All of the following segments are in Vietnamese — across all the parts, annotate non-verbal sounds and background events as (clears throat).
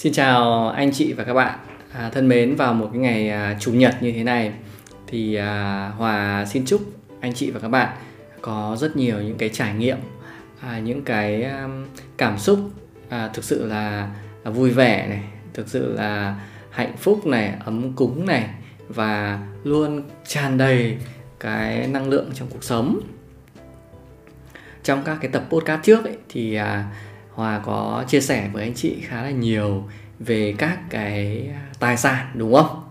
Xin chào anh chị và các bạn. À, thân mến vào một cái ngày à, chủ nhật như thế này thì à, Hòa xin chúc anh chị và các bạn có rất nhiều những cái trải nghiệm à, những cái à, cảm xúc à, thực sự là à, vui vẻ này thực sự là hạnh phúc này ấm cúng này và luôn tràn đầy cái năng lượng trong cuộc sống. Trong các cái tập podcast trước ấy, thì à, Hòa có chia sẻ với anh chị khá là nhiều về các cái tài sản đúng không?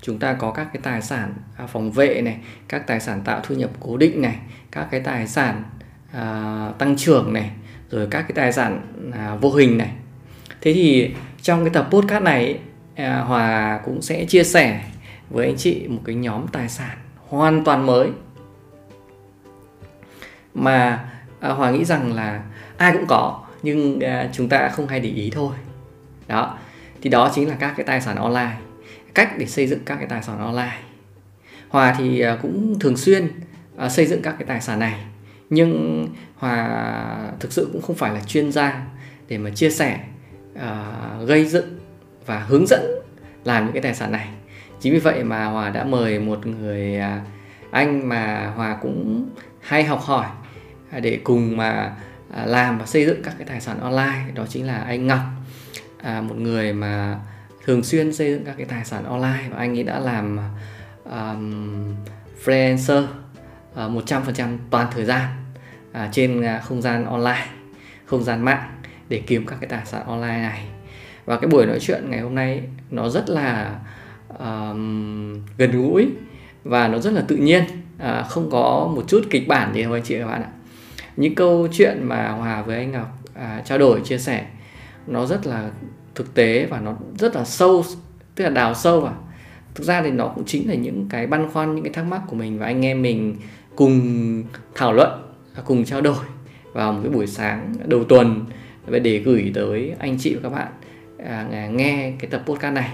Chúng ta có các cái tài sản à, phòng vệ này, các tài sản tạo thu nhập cố định này, các cái tài sản à, tăng trưởng này, rồi các cái tài sản à, vô hình này. Thế thì trong cái tập podcast này à, Hòa cũng sẽ chia sẻ với anh chị một cái nhóm tài sản hoàn toàn mới mà à, Hòa nghĩ rằng là ai cũng có nhưng à, chúng ta không hay để ý thôi. Đó thì đó chính là các cái tài sản online. Cách để xây dựng các cái tài sản online. Hòa thì à, cũng thường xuyên à, xây dựng các cái tài sản này. Nhưng hòa thực sự cũng không phải là chuyên gia để mà chia sẻ à, gây dựng và hướng dẫn làm những cái tài sản này. Chính vì vậy mà hòa đã mời một người à, anh mà hòa cũng hay học hỏi à, để cùng mà À, làm và xây dựng các cái tài sản online đó chính là anh Ngọc à, một người mà thường xuyên xây dựng các cái tài sản online và anh ấy đã làm um, freelancer à, một trăm phần trăm toàn thời gian uh, trên uh, không gian online không gian mạng để kiếm các cái tài sản online này. Và cái buổi nói chuyện ngày hôm nay nó rất là um, gần gũi và nó rất là tự nhiên. Uh, không có một chút kịch bản gì đâu anh chị các bạn ạ những câu chuyện mà hòa với anh ngọc à, trao đổi chia sẻ nó rất là thực tế và nó rất là sâu tức là đào sâu vào. Thực ra thì nó cũng chính là những cái băn khoăn những cái thắc mắc của mình và anh em mình cùng thảo luận à, cùng trao đổi vào một cái buổi sáng đầu tuần để gửi tới anh chị và các bạn à, nghe cái tập podcast này.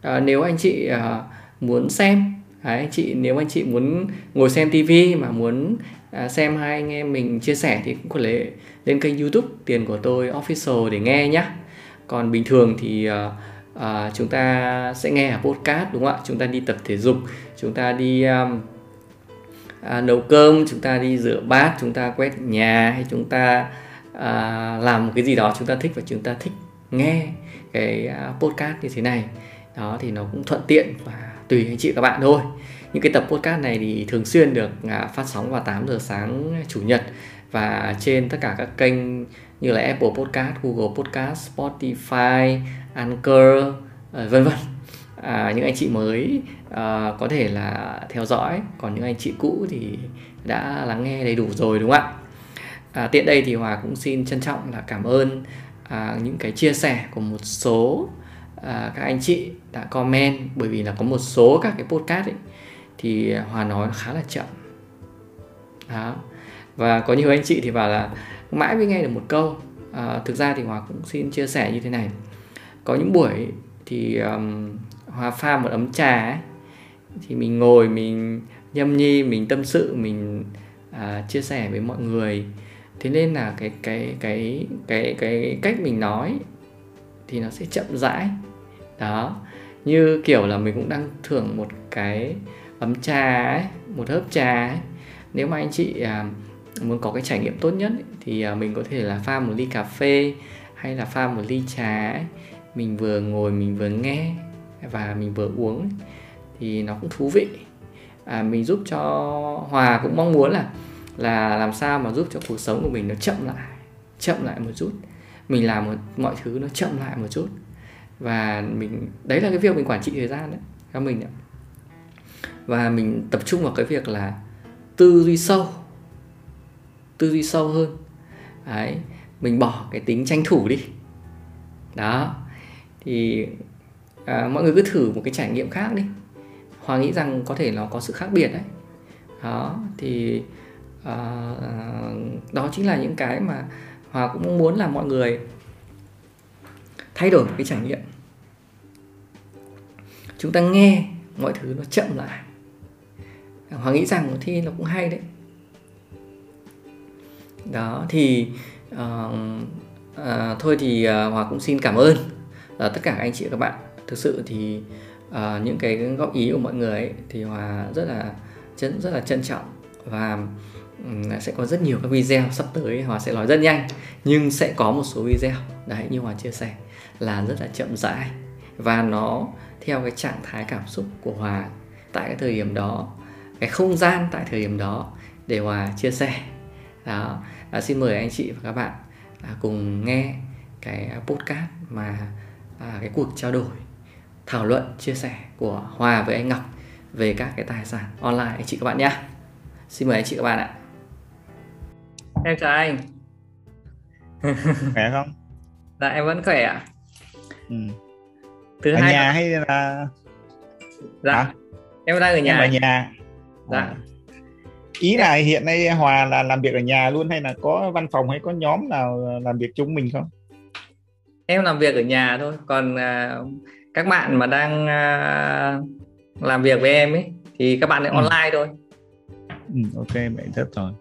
À, nếu anh chị à, muốn xem Đấy, anh chị nếu anh chị muốn ngồi xem tivi mà muốn à, xem hai anh em mình chia sẻ thì cũng có thể lên kênh youtube tiền của tôi official để nghe nhé còn bình thường thì à, à, chúng ta sẽ nghe ở podcast đúng không ạ? Chúng ta đi tập thể dục chúng ta đi um, à, nấu cơm chúng ta đi rửa bát chúng ta quét nhà hay chúng ta à, làm một cái gì đó chúng ta thích và chúng ta thích nghe cái à, podcast như thế này. Đó thì nó cũng thuận tiện và tùy anh chị các bạn thôi những cái tập podcast này thì thường xuyên được à, phát sóng vào 8 giờ sáng chủ nhật và trên tất cả các kênh như là Apple Podcast, Google Podcast, Spotify, Anchor, ờ, vân vân. À, những anh chị mới à, có thể là theo dõi, còn những anh chị cũ thì đã lắng nghe đầy đủ rồi đúng không ạ? À, tiện đây thì Hòa cũng xin trân trọng là cảm ơn à, những cái chia sẻ của một số à, các anh chị đã comment bởi vì là có một số các cái podcast ấy thì hòa nói khá là chậm. Đó. Và có nhiều anh chị thì bảo là mãi mới nghe được một câu. À, thực ra thì hòa cũng xin chia sẻ như thế này. Có những buổi thì um, hòa pha một ấm trà ấy, thì mình ngồi mình nhâm nhi mình tâm sự mình à, chia sẻ với mọi người. Thế nên là cái cái cái cái cái cách mình nói thì nó sẽ chậm rãi. Đó. Như kiểu là mình cũng đang thưởng một cái ấm trà ấy, một hớp trà ấy. nếu mà anh chị à, muốn có cái trải nghiệm tốt nhất ấy, thì à, mình có thể là pha một ly cà phê hay là pha một ly trà ấy. mình vừa ngồi mình vừa nghe và mình vừa uống ấy. thì nó cũng thú vị à, mình giúp cho hòa cũng mong muốn là là làm sao mà giúp cho cuộc sống của mình nó chậm lại chậm lại một chút mình làm một, mọi thứ nó chậm lại một chút và mình đấy là cái việc mình quản trị thời gian đấy cho mình đấy và mình tập trung vào cái việc là tư duy sâu tư duy sâu hơn. Đấy mình bỏ cái tính tranh thủ đi. Đó thì à, mọi người cứ thử một cái trải nghiệm khác đi. Hòa nghĩ rằng có thể nó có sự khác biệt đấy. Đó thì à, đó chính là những cái mà hòa cũng mong muốn là mọi người thay đổi cái trải nghiệm. Chúng ta nghe mọi thứ nó chậm lại. Hoàng nghĩ rằng thi nó cũng hay đấy. Đó thì uh, uh, thôi thì ờ, uh, Hòa cũng xin cảm ơn ờ, tất cả anh chị và các bạn. Thực sự thì uh, những cái góp ý của mọi người ấy, thì hòa rất là chân rất là trân trọng và um, sẽ có rất nhiều các video sắp tới hòa sẽ nói rất nhanh nhưng sẽ có một số video đấy như hòa chia sẻ là rất là chậm rãi và nó theo cái trạng thái cảm xúc của hòa tại cái thời điểm đó cái không gian tại thời điểm đó để hòa chia sẻ. Đó à, xin mời anh chị và các bạn à, cùng nghe cái podcast mà à, cái cuộc trao đổi thảo luận chia sẻ của hòa với anh ngọc về các cái tài sản online. Anh chị các bạn nhé xin mời anh chị các bạn ạ. Em chào anh. Khỏe không? (laughs) Dạ em vẫn khỏe ạ. Ừ. thứ ở hai nhà là... hay là dạ. Hả? em đang ở nhà em ở nhà dạ à. ý là hiện nay hòa là làm việc ở nhà luôn hay là có văn phòng hay có nhóm nào làm việc chung mình không em làm việc ở nhà thôi còn uh, các bạn mà đang uh, làm việc với em ấy thì các bạn ấy ừ. online thôi ừ, ok vậy rất rồi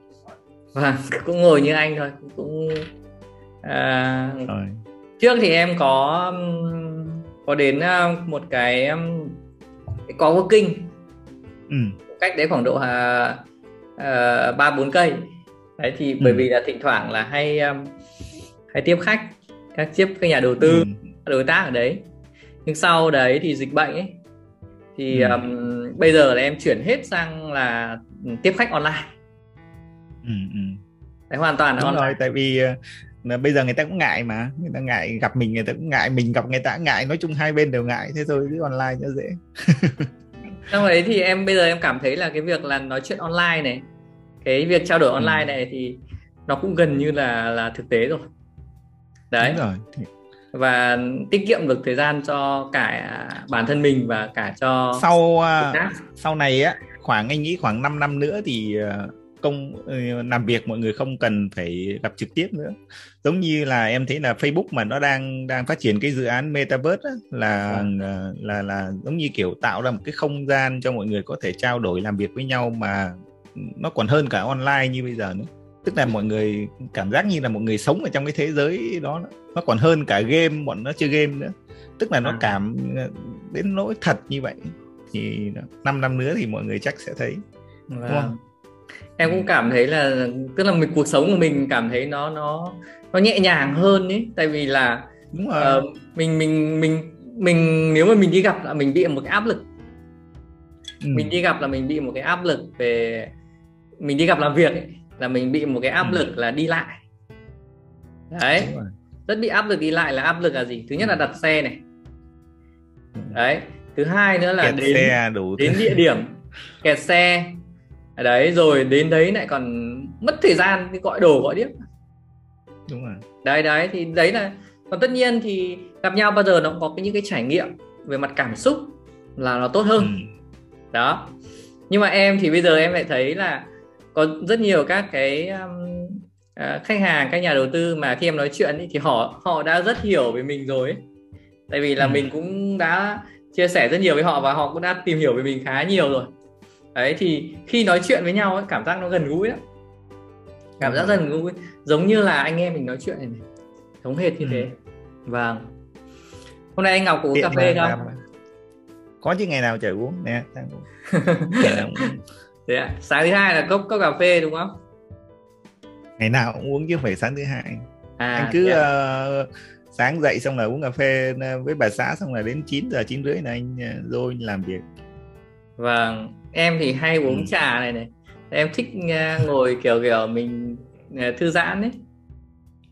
vâng (laughs) cũng ngồi như anh thôi cũng uh, rồi. trước thì em có có đến uh, một cái cái có working ừ. Cách đấy khoảng độ ba bốn cây đấy thì ừ. bởi vì là thỉnh thoảng là hay um, hay tiếp khách các tiếp các nhà đầu tư ừ. đối tác ở đấy nhưng sau đấy thì dịch bệnh ấy thì ừ. um, bây giờ là em chuyển hết sang là tiếp khách online ừ, ừ. đấy hoàn toàn là online rồi tại vì uh, bây giờ người ta cũng ngại mà người ta ngại gặp mình người ta cũng ngại mình gặp người ta ngại nói chung hai bên đều ngại thế thôi cứ online cho dễ (laughs) trong đấy thì em bây giờ em cảm thấy là cái việc là nói chuyện online này cái việc trao đổi ừ. online ừ. này thì nó cũng gần như là là thực tế rồi đấy Đúng rồi và tiết kiệm được thời gian cho cả bản thân mình và cả cho sau uh, sau này á khoảng anh nghĩ khoảng 5 năm nữa thì uh, công uh, làm việc mọi người không cần phải gặp trực tiếp nữa giống như là em thấy là Facebook mà nó đang đang phát triển cái dự án metaverse á, là à. là là là giống như kiểu tạo ra một cái không gian cho mọi người có thể trao đổi làm việc với nhau mà nó còn hơn cả online như bây giờ nữa tức là mọi người cảm giác như là một người sống ở trong cái thế giới đó nó còn hơn cả game bọn nó chơi game nữa tức là nó à. cảm đến nỗi thật như vậy thì 5 năm nữa thì mọi người chắc sẽ thấy đúng không? Em cũng cảm thấy là tức là mình cuộc sống của mình cảm thấy nó nó nó nhẹ nhàng hơn ấy tại vì là đúng rồi. Uh, mình mình mình mình nếu mà mình đi gặp là mình bị một cái áp lực. Ừ. mình đi gặp là mình bị một cái áp lực về mình đi gặp làm việc ấy, là mình bị một cái áp ừ. lực là đi lại. Đấy. Rất bị áp lực đi lại là áp lực là gì? Thứ nhất là đặt xe này. Ừ. đấy. Thứ hai nữa là kẹt đến xe đủ đến địa điểm. Kẹt xe đấy rồi đến đấy lại còn mất thời gian đi gọi đồ gọi điếc đúng rồi đấy đấy thì đấy là còn tất nhiên thì gặp nhau bao giờ nó cũng có những cái trải nghiệm về mặt cảm xúc là nó tốt hơn ừ. đó nhưng mà em thì bây giờ em lại thấy là có rất nhiều các cái um, uh, khách hàng các nhà đầu tư mà khi em nói chuyện ý, thì họ họ đã rất hiểu về mình rồi ấy. tại vì là ừ. mình cũng đã chia sẻ rất nhiều với họ và họ cũng đã tìm hiểu về mình khá nhiều rồi đấy thì khi nói chuyện với nhau ấy, cảm giác nó gần gũi lắm. Cảm giác gần gũi giống như là anh em mình nói chuyện này, này. giống hệt như ừ. thế. Vâng. Hôm nay anh ngọc có uống cà phê không? có chứ ngày nào trời uống (laughs) nè thế à? sáng thứ hai là cốc cốc cà phê đúng không? Ngày nào cũng uống chứ phải sáng thứ hai. À, anh cứ uh, sáng dậy xong là uống cà phê ờ, với bà xã xong là đến 9 giờ chín rưỡi là anh rồi làm việc. Vâng em thì hay uống ừ. trà này này em thích uh, ngồi kiểu kiểu mình uh, thư giãn đấy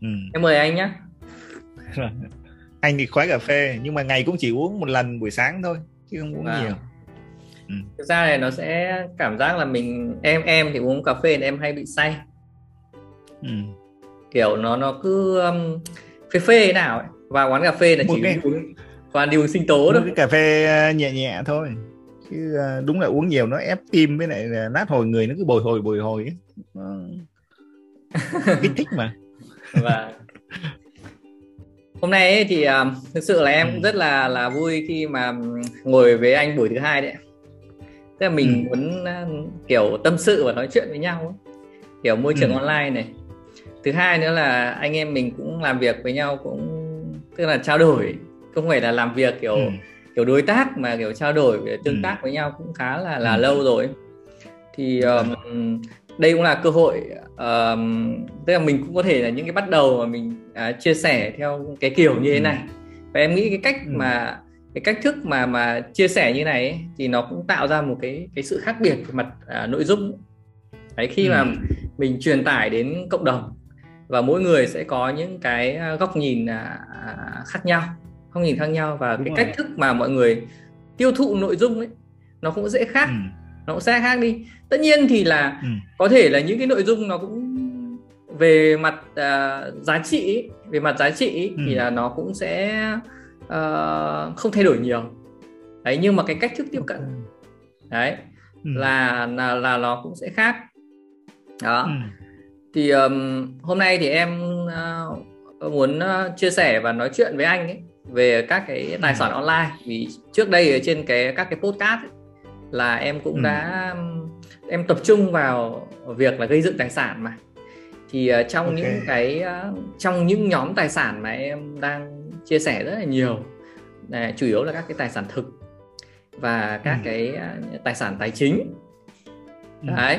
ừ. em mời anh nhé (laughs) anh thì khoái cà phê nhưng mà ngày cũng chỉ uống một lần buổi sáng thôi chứ không uống vâng. nhiều ừ. thực ra này nó sẽ cảm giác là mình em em thì uống cà phê thì em hay bị say ừ. kiểu nó nó cứ um, phê phê thế nào ấy vào quán cà phê là chỉ cái... uống toàn điều sinh tố thôi cái cà phê ờ, nhẹ nhẹ thôi chứ ờ, đúng là uống nhiều nó ép tim với lại nát hồi người nó cứ bồi hồi bồi hồi ấy. Nó... kích thích mà và hôm nay ấy thì um, thực sự là em ừ. rất là là vui khi mà ngồi với anh buổi thứ hai đấy tức là mình ừ. muốn uh, kiểu tâm sự và nói chuyện với nhau ấy. kiểu môi trường ừ. online này thứ hai nữa là anh em mình cũng làm việc với nhau cũng tức là trao đổi không phải là làm việc kiểu ừ. Kiểu đối tác mà kiểu trao đổi tương ừ. tác với nhau cũng khá là là ừ. lâu rồi thì um, đây cũng là cơ hội um, tức là mình cũng có thể là những cái bắt đầu mà mình uh, chia sẻ theo cái kiểu như thế ừ. này và em nghĩ cái cách ừ. mà cái cách thức mà mà chia sẻ như này ấy, thì nó cũng tạo ra một cái cái sự khác biệt về mặt uh, nội dung đấy khi ừ. mà mình truyền tải đến cộng đồng và mỗi người sẽ có những cái à, góc nhìn uh, khác nhau góc nhìn khác nhau và Đúng cái rồi. cách thức mà mọi người tiêu thụ nội dung ấy nó cũng dễ khác ừ. nó cũng sẽ khác đi tất nhiên thì là ừ. có thể là những cái nội dung nó cũng về mặt uh, giá trị về mặt giá trị ừ. thì là nó cũng sẽ uh, không thay đổi nhiều đấy nhưng mà cái cách thức tiếp cận đấy ừ. là là là nó cũng sẽ khác đó ừ. thì um, hôm nay thì em uh, muốn uh, chia sẻ và nói chuyện với anh ấy về các cái tài sản ừ. online vì trước đây ở trên cái các cái podcast ấy, là em cũng ừ. đã em tập trung vào việc là gây dựng tài sản mà thì uh, trong okay. những cái uh, trong những nhóm tài sản mà em đang chia sẻ rất là nhiều này, chủ yếu là các cái tài sản thực và các ừ. cái uh, tài sản tài chính ừ. đấy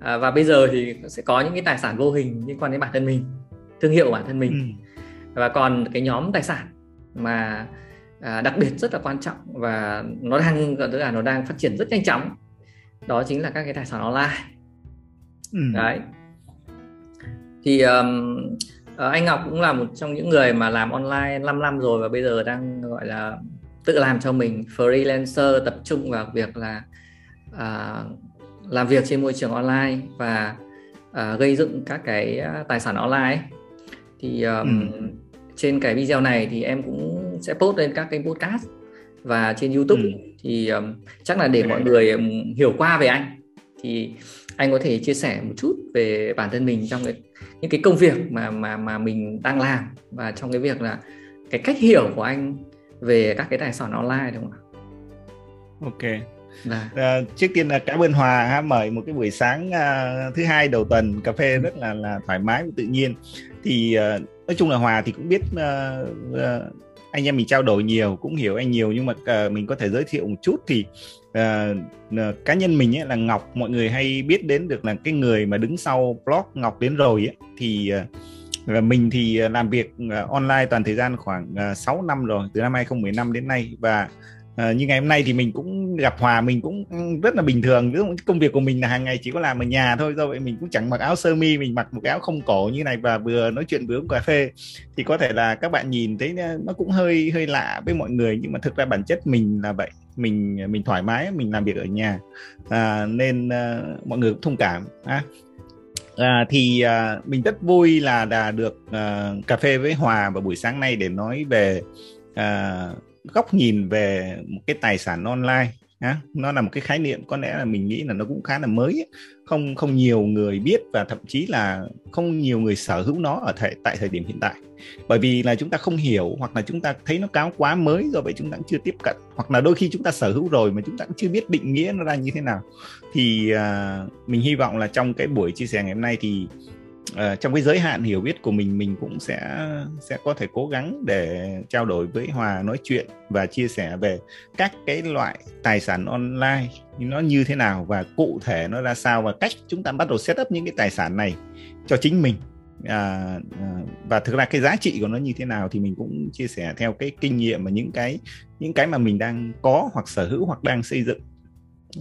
à, và bây giờ thì sẽ có những cái tài sản vô hình liên quan đến bản thân mình thương hiệu của bản thân mình ừ. và còn cái nhóm tài sản mà à, đặc biệt rất là quan trọng và nó đang tức là nó đang phát triển rất nhanh chóng đó chính là các cái tài sản online ừ. đấy thì um, anh Ngọc cũng là một trong những người mà làm online 5 năm rồi và bây giờ đang gọi là tự làm cho mình freelancer tập trung vào việc là uh, làm việc trên môi trường online và uh, gây dựng các cái tài sản online thì um, ừ. Trên cái video này thì em cũng sẽ post lên các cái podcast và trên YouTube ừ. thì um, chắc là để mọi người um, hiểu qua về anh thì anh có thể chia sẻ một chút về bản thân mình trong cái những cái công việc mà mà mà mình đang làm và trong cái việc là cái cách hiểu của anh về các cái tài sản online đúng không ạ? Ok. À, trước tiên là cảm ơn Hòa ha mời một cái buổi sáng uh, thứ hai đầu tuần cà phê rất là là thoải mái và tự nhiên. Thì uh, nói chung là Hòa thì cũng biết uh, uh, anh em mình trao đổi nhiều cũng hiểu anh nhiều nhưng mà uh, mình có thể giới thiệu một chút thì uh, cá nhân mình ấy là Ngọc mọi người hay biết đến được là cái người mà đứng sau blog Ngọc đến rồi ấy thì uh, mình thì làm việc online toàn thời gian khoảng 6 năm rồi từ năm 2015 đến nay và À, như ngày hôm nay thì mình cũng gặp Hòa mình cũng rất là bình thường. Ví công việc của mình là hàng ngày chỉ có làm ở nhà thôi do vậy mình cũng chẳng mặc áo sơ mi mình mặc một cái áo không cổ như này và vừa nói chuyện vừa uống cà phê. Thì có thể là các bạn nhìn thấy ờ, nó cũng hơi hơi lạ với mọi người nhưng mà thực ra bản chất mình là vậy. Mình ờ, mình thoải mái mình làm việc ở nhà. À, nên à, mọi người cũng thông cảm à, À, thì à, mình rất vui là đã được à, cà phê với Hòa vào buổi sáng nay để nói về à, góc nhìn về một cái tài sản online á nó là một cái khái niệm có lẽ là mình nghĩ là nó cũng khá là mới không không nhiều người biết và thậm chí là không nhiều người sở hữu nó ở thể tại thời điểm hiện tại. Bởi vì là chúng ta không hiểu hoặc là chúng ta thấy nó cáo quá mới rồi vậy chúng ta cũng chưa tiếp cận. Hoặc là đôi khi chúng ta sở hữu rồi mà chúng ta cũng chưa biết định nghĩa nó ra như thế nào. Thì uh, mình hy vọng là trong cái buổi chia sẻ ngày hôm nay thì uh, trong cái giới hạn hiểu biết của mình mình cũng sẽ sẽ có thể cố gắng để trao đổi với Hòa nói chuyện và chia sẻ về các cái loại tài sản online nó như thế nào và cụ thể nó ra sao và cách chúng ta bắt đầu set up những cái tài sản này cho chính mình. À, à, và thực ra cái giá trị của nó như thế nào thì mình cũng chia sẻ theo cái kinh nghiệm và những cái những cái mà mình đang có hoặc sở hữu hoặc đang xây dựng.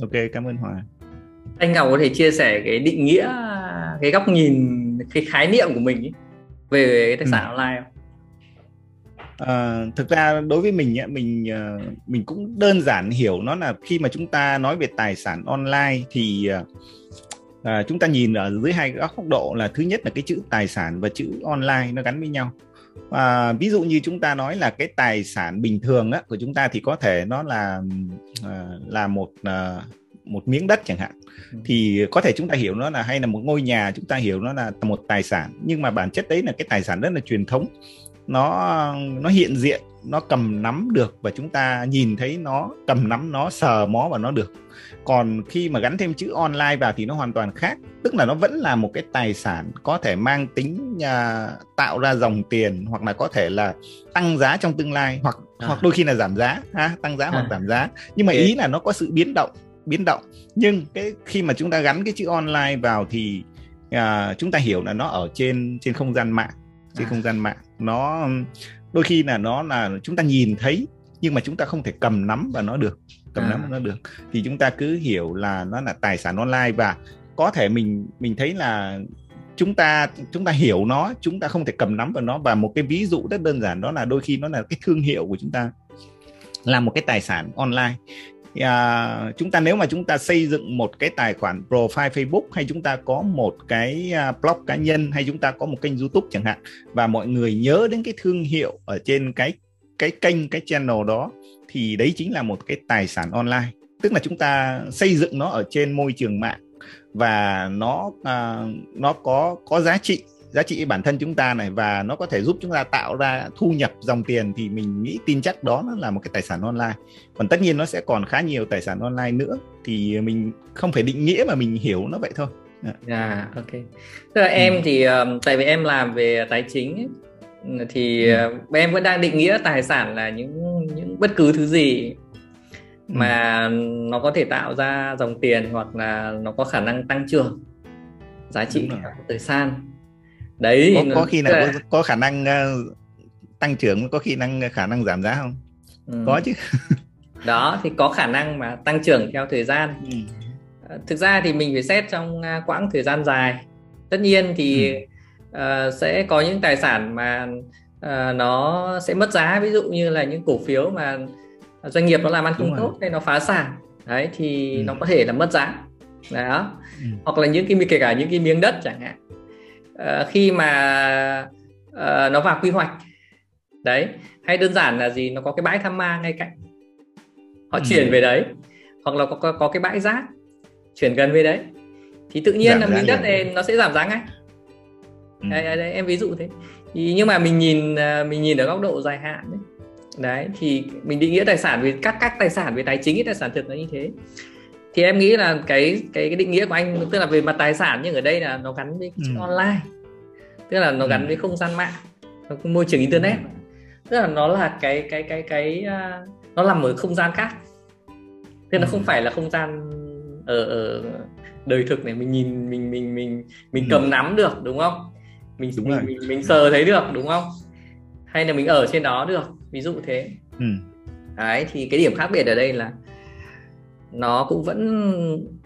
Ok cảm ơn hòa anh ngọc có thể chia sẻ cái định nghĩa cái góc nhìn cái khái niệm của mình ý, về cái tài sản ừ. online không? À, thực ra đối với mình mình ờ, mình cũng đơn giản hiểu nó là khi mà chúng ta nói về tài sản online thì à, chúng ta nhìn ở dưới hai góc độ là thứ nhất là cái chữ tài sản và chữ online nó gắn với nhau à, ví dụ như chúng ta nói là cái tài sản bình thường á, của chúng ta thì có thể nó là à, là một à, một miếng đất chẳng hạn. Ừ. thì có thể chúng ta hiểu nó là hay là một ngôi nhà chúng ta hiểu nó là một tài sản. Nhưng mà bản chất đấy là cái tài sản rất là truyền thống. Nó nó hiện diện nó cầm nắm được và chúng ta nhìn thấy nó cầm nắm nó sờ mó vào nó được. Còn khi mà gắn thêm chữ online vào thì nó hoàn toàn khác. Tức là nó vẫn là một cái tài sản có thể mang tính uh, tạo ra dòng tiền hoặc là có thể là tăng giá trong tương lai hoặc à. hoặc đôi khi là giảm giá ha tăng giá à. hoặc giảm giá. Nhưng mà ý là nó có sự biến động biến động. Nhưng cái khi mà chúng ta gắn cái chữ online vào thì uh, chúng ta hiểu là nó ở trên trên không gian mạng trên à. không gian mạng. Nó đôi khi là nó là chúng ta nhìn thấy nhưng mà chúng ta không thể cầm nắm vào nó được cầm à. nắm nó được. Thì chúng ta cứ hiểu là nó là tài sản online và có thể mình mình thấy là chúng ta chúng ta hiểu nó chúng ta không thể cầm nắm vào nó. Và một cái ví dụ rất đơn giản đó là đôi khi nó là cái thương hiệu của chúng ta là một cái tài sản online à, chúng ta nếu mà chúng ta xây dựng một cái tài khoản profile Facebook hay chúng ta có một cái à, blog cá nhân hay chúng ta có một kênh YouTube chẳng hạn và mọi người nhớ đến cái thương hiệu ở trên cái cái kênh cái channel đó thì đấy chính là một cái tài sản online. Tức là chúng ta xây dựng nó ở trên môi trường mạng và nó à, nó có có giá trị giá trị bản thân chúng ta này và nó có thể giúp chúng ta tạo ra thu nhập dòng tiền thì mình nghĩ tin chắc đó nó là một cái tài sản online còn tất nhiên nó sẽ còn khá nhiều tài sản online nữa thì mình không phải định nghĩa mà mình hiểu nó vậy thôi dạ yeah, ok tức là em ừ. thì uh, tại vì em làm về tài chính ấy, thì ừ. uh, em vẫn đang định nghĩa tài sản là những những bất cứ thứ gì ừ. mà ừ. nó có thể tạo ra dòng tiền hoặc là nó có khả năng tăng trưởng giá trị thời gian đấy có, có khi nào có, có khả năng uh, tăng trưởng có khi năng khả năng giảm giá không ừ. có chứ (laughs) đó thì có khả năng mà tăng trưởng theo thời gian ừ. Ờ, thực ra thì mình phải xét trong uh, quãng thời gian dài tất nhiên thì ừ. uh, sẽ có những tài sản mà uh, nó sẽ mất giá ví dụ như là những cổ phiếu mà doanh nghiệp nó làm ăn không tốt hay nó phá sản đấy thì ừ. nó có thể là mất giá đó ừ. hoặc là những cái kể cả những cái miếng đất chẳng hạn uh, khi mà uh, nó vào quy hoạch. Đấy hay đơn giản là gì? Nó có cái bãi tham ma ngay cạnh. Họ ừ. chuyển về đấy hoặc là có, có có cái bãi rác chuyển gần về đấy. Thì tự nhiên giảm là miếng đất này nó sẽ giảm giá ngay. Ừ. đấy, đấy, em ví dụ thế. Thì nhưng mà mình nhìn ờ, mình nhìn ở góc độ dài hạn đấy đấy thì mình định nghĩa tài sản về các các tài sản về tài chính tài sản thực là như thế thì em nghĩ là cái cái cái định nghĩa của anh tức là về mặt tài sản nhưng ở đây là nó gắn với ừ. online tức là nó ừ. gắn với không gian mạng môi trường internet ừ. tức là nó là cái cái cái cái uh, nó nằm ở không gian khác tức ừ. nó không phải là không gian ở ở đời thực này mình nhìn mình mình mình mình cầm ừ. nắm được đúng không mình đúng mình, rồi. mình mình sờ thấy được đúng không hay là mình ở trên đó được ví dụ thế ừ. đấy thì cái điểm khác biệt ở đây là nó cũng vẫn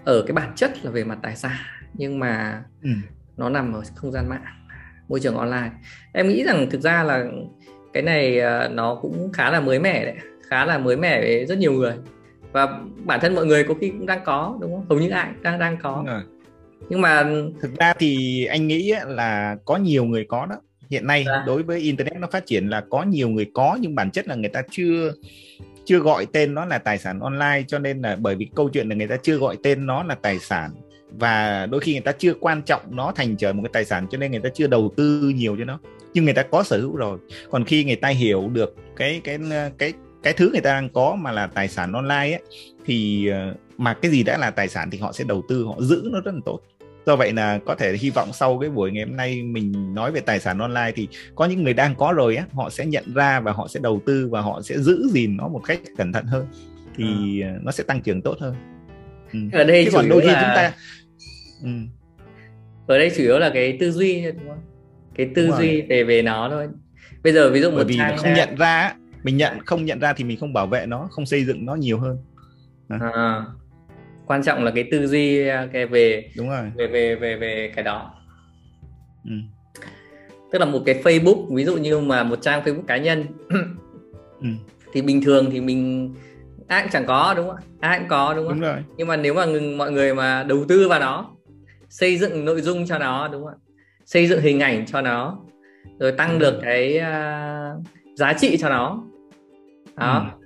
ở cái bản chất là về mặt tài sản nhưng mà ừ. nó nằm ở không gian mạng môi trường online. Em nghĩ rằng thực ra là cái này à, nó cũng khá là mới mẻ đấy khá là mới mẻ với rất nhiều người. Và bản thân mọi người có khi cũng đang có đúng không? Hầu như ai đang đang có. Nhưng mà thực ra thì anh nghĩ là có nhiều người có đó. Hiện nay à. đối với internet nó phát triển là có nhiều người có nhưng bản chất là người ta chưa chưa gọi tên nó là tài sản online cho nên là bởi vì câu chuyện là người ta chưa gọi tên nó là tài sản và đôi khi người ta chưa quan trọng nó thành trở một cái tài sản cho nên người ta chưa đầu tư nhiều cho nó. Nhưng người ta có sở hữu rồi. Còn khi người ta hiểu được cái cái cái cái thứ người ta đang có mà là tài sản online ấy, thì ờ, mà cái gì đã là tài sản thì họ sẽ đầu tư họ giữ nó rất là tốt do vậy là có thể hy vọng sau cái buổi ngày hôm nay mình nói về tài sản online thì có những người đang có rồi á họ sẽ nhận ra và họ sẽ đầu tư và họ sẽ giữ gìn nó một cách cẩn thận hơn thì à. nó sẽ tăng trưởng tốt hơn ừ. ở đây Chứ còn đôi khi là... chúng ta ừ. ở đây chủ yếu là cái tư duy đúng không cái tư đúng duy rồi. về về nó thôi bây giờ ví dụ Bởi một vì trang không ra... nhận ra mình nhận không nhận ra thì mình không bảo vệ nó không xây dựng nó nhiều hơn à. À quan trọng là cái tư duy cái về đúng rồi. về về về về cái đó. Ừ. tức là một cái Facebook ví dụ như mà một trang Facebook cá nhân. (coughs) Ừ. thì bình thường thì mình ai cũng chẳng có đúng không ai cũng có đúng không đúng rồi. nhưng mà nếu mà ngừng mọi người mà đầu tư vào nó xây dựng nội dung cho nó đúng không xây dựng hình ảnh cho nó rồi tăng ừ. được cái uh, giá trị cho nó. Đó. Ừ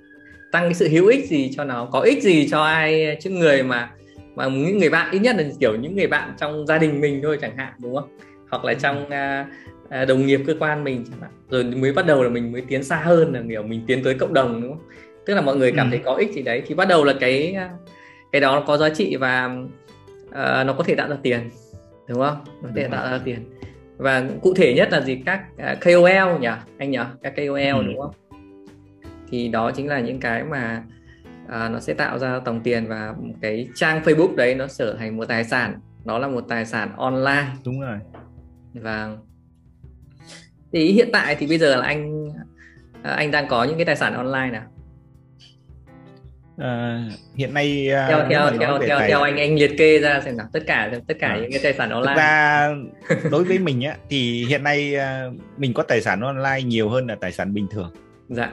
tăng cái sự hữu ích gì cho nó có ích gì cho ai chứ người mà mà những người bạn ít nhất là kiểu những người bạn trong gia đình mình thôi chẳng hạn đúng không? Hoặc là trong uh, đồng nghiệp cơ quan mình rồi mới bắt đầu là mình mới tiến xa hơn là kiểu mình tiến tới cộng đồng đúng không? Tức là mọi người cảm ừ. thấy có ích gì đấy thì bắt đầu là cái cái đó nó có giá trị và uh, nó có thể tạo ra tiền đúng không? Nó có thể tạo ra tiền. Và cụ thể nhất là gì? Các uh, KOL nhỉ anh nhỉ? Các KOL ừ. đúng không thì đó chính là những cái mà à, nó sẽ tạo ra tổng tiền và cái trang Facebook đấy nó trở thành một tài sản. Nó là một tài sản online. Đúng rồi. Và thì hiện tại thì bây giờ là anh à, anh đang có những cái tài sản online nào? À, hiện nay à, theo theo theo theo, tài... theo anh anh liệt kê ra xem nào. Tất cả tất cả à. những cái tài sản online. Thực ra (laughs) đối với mình á thì hiện nay à, mình có tài sản online nhiều hơn là tài sản bình thường. Dạ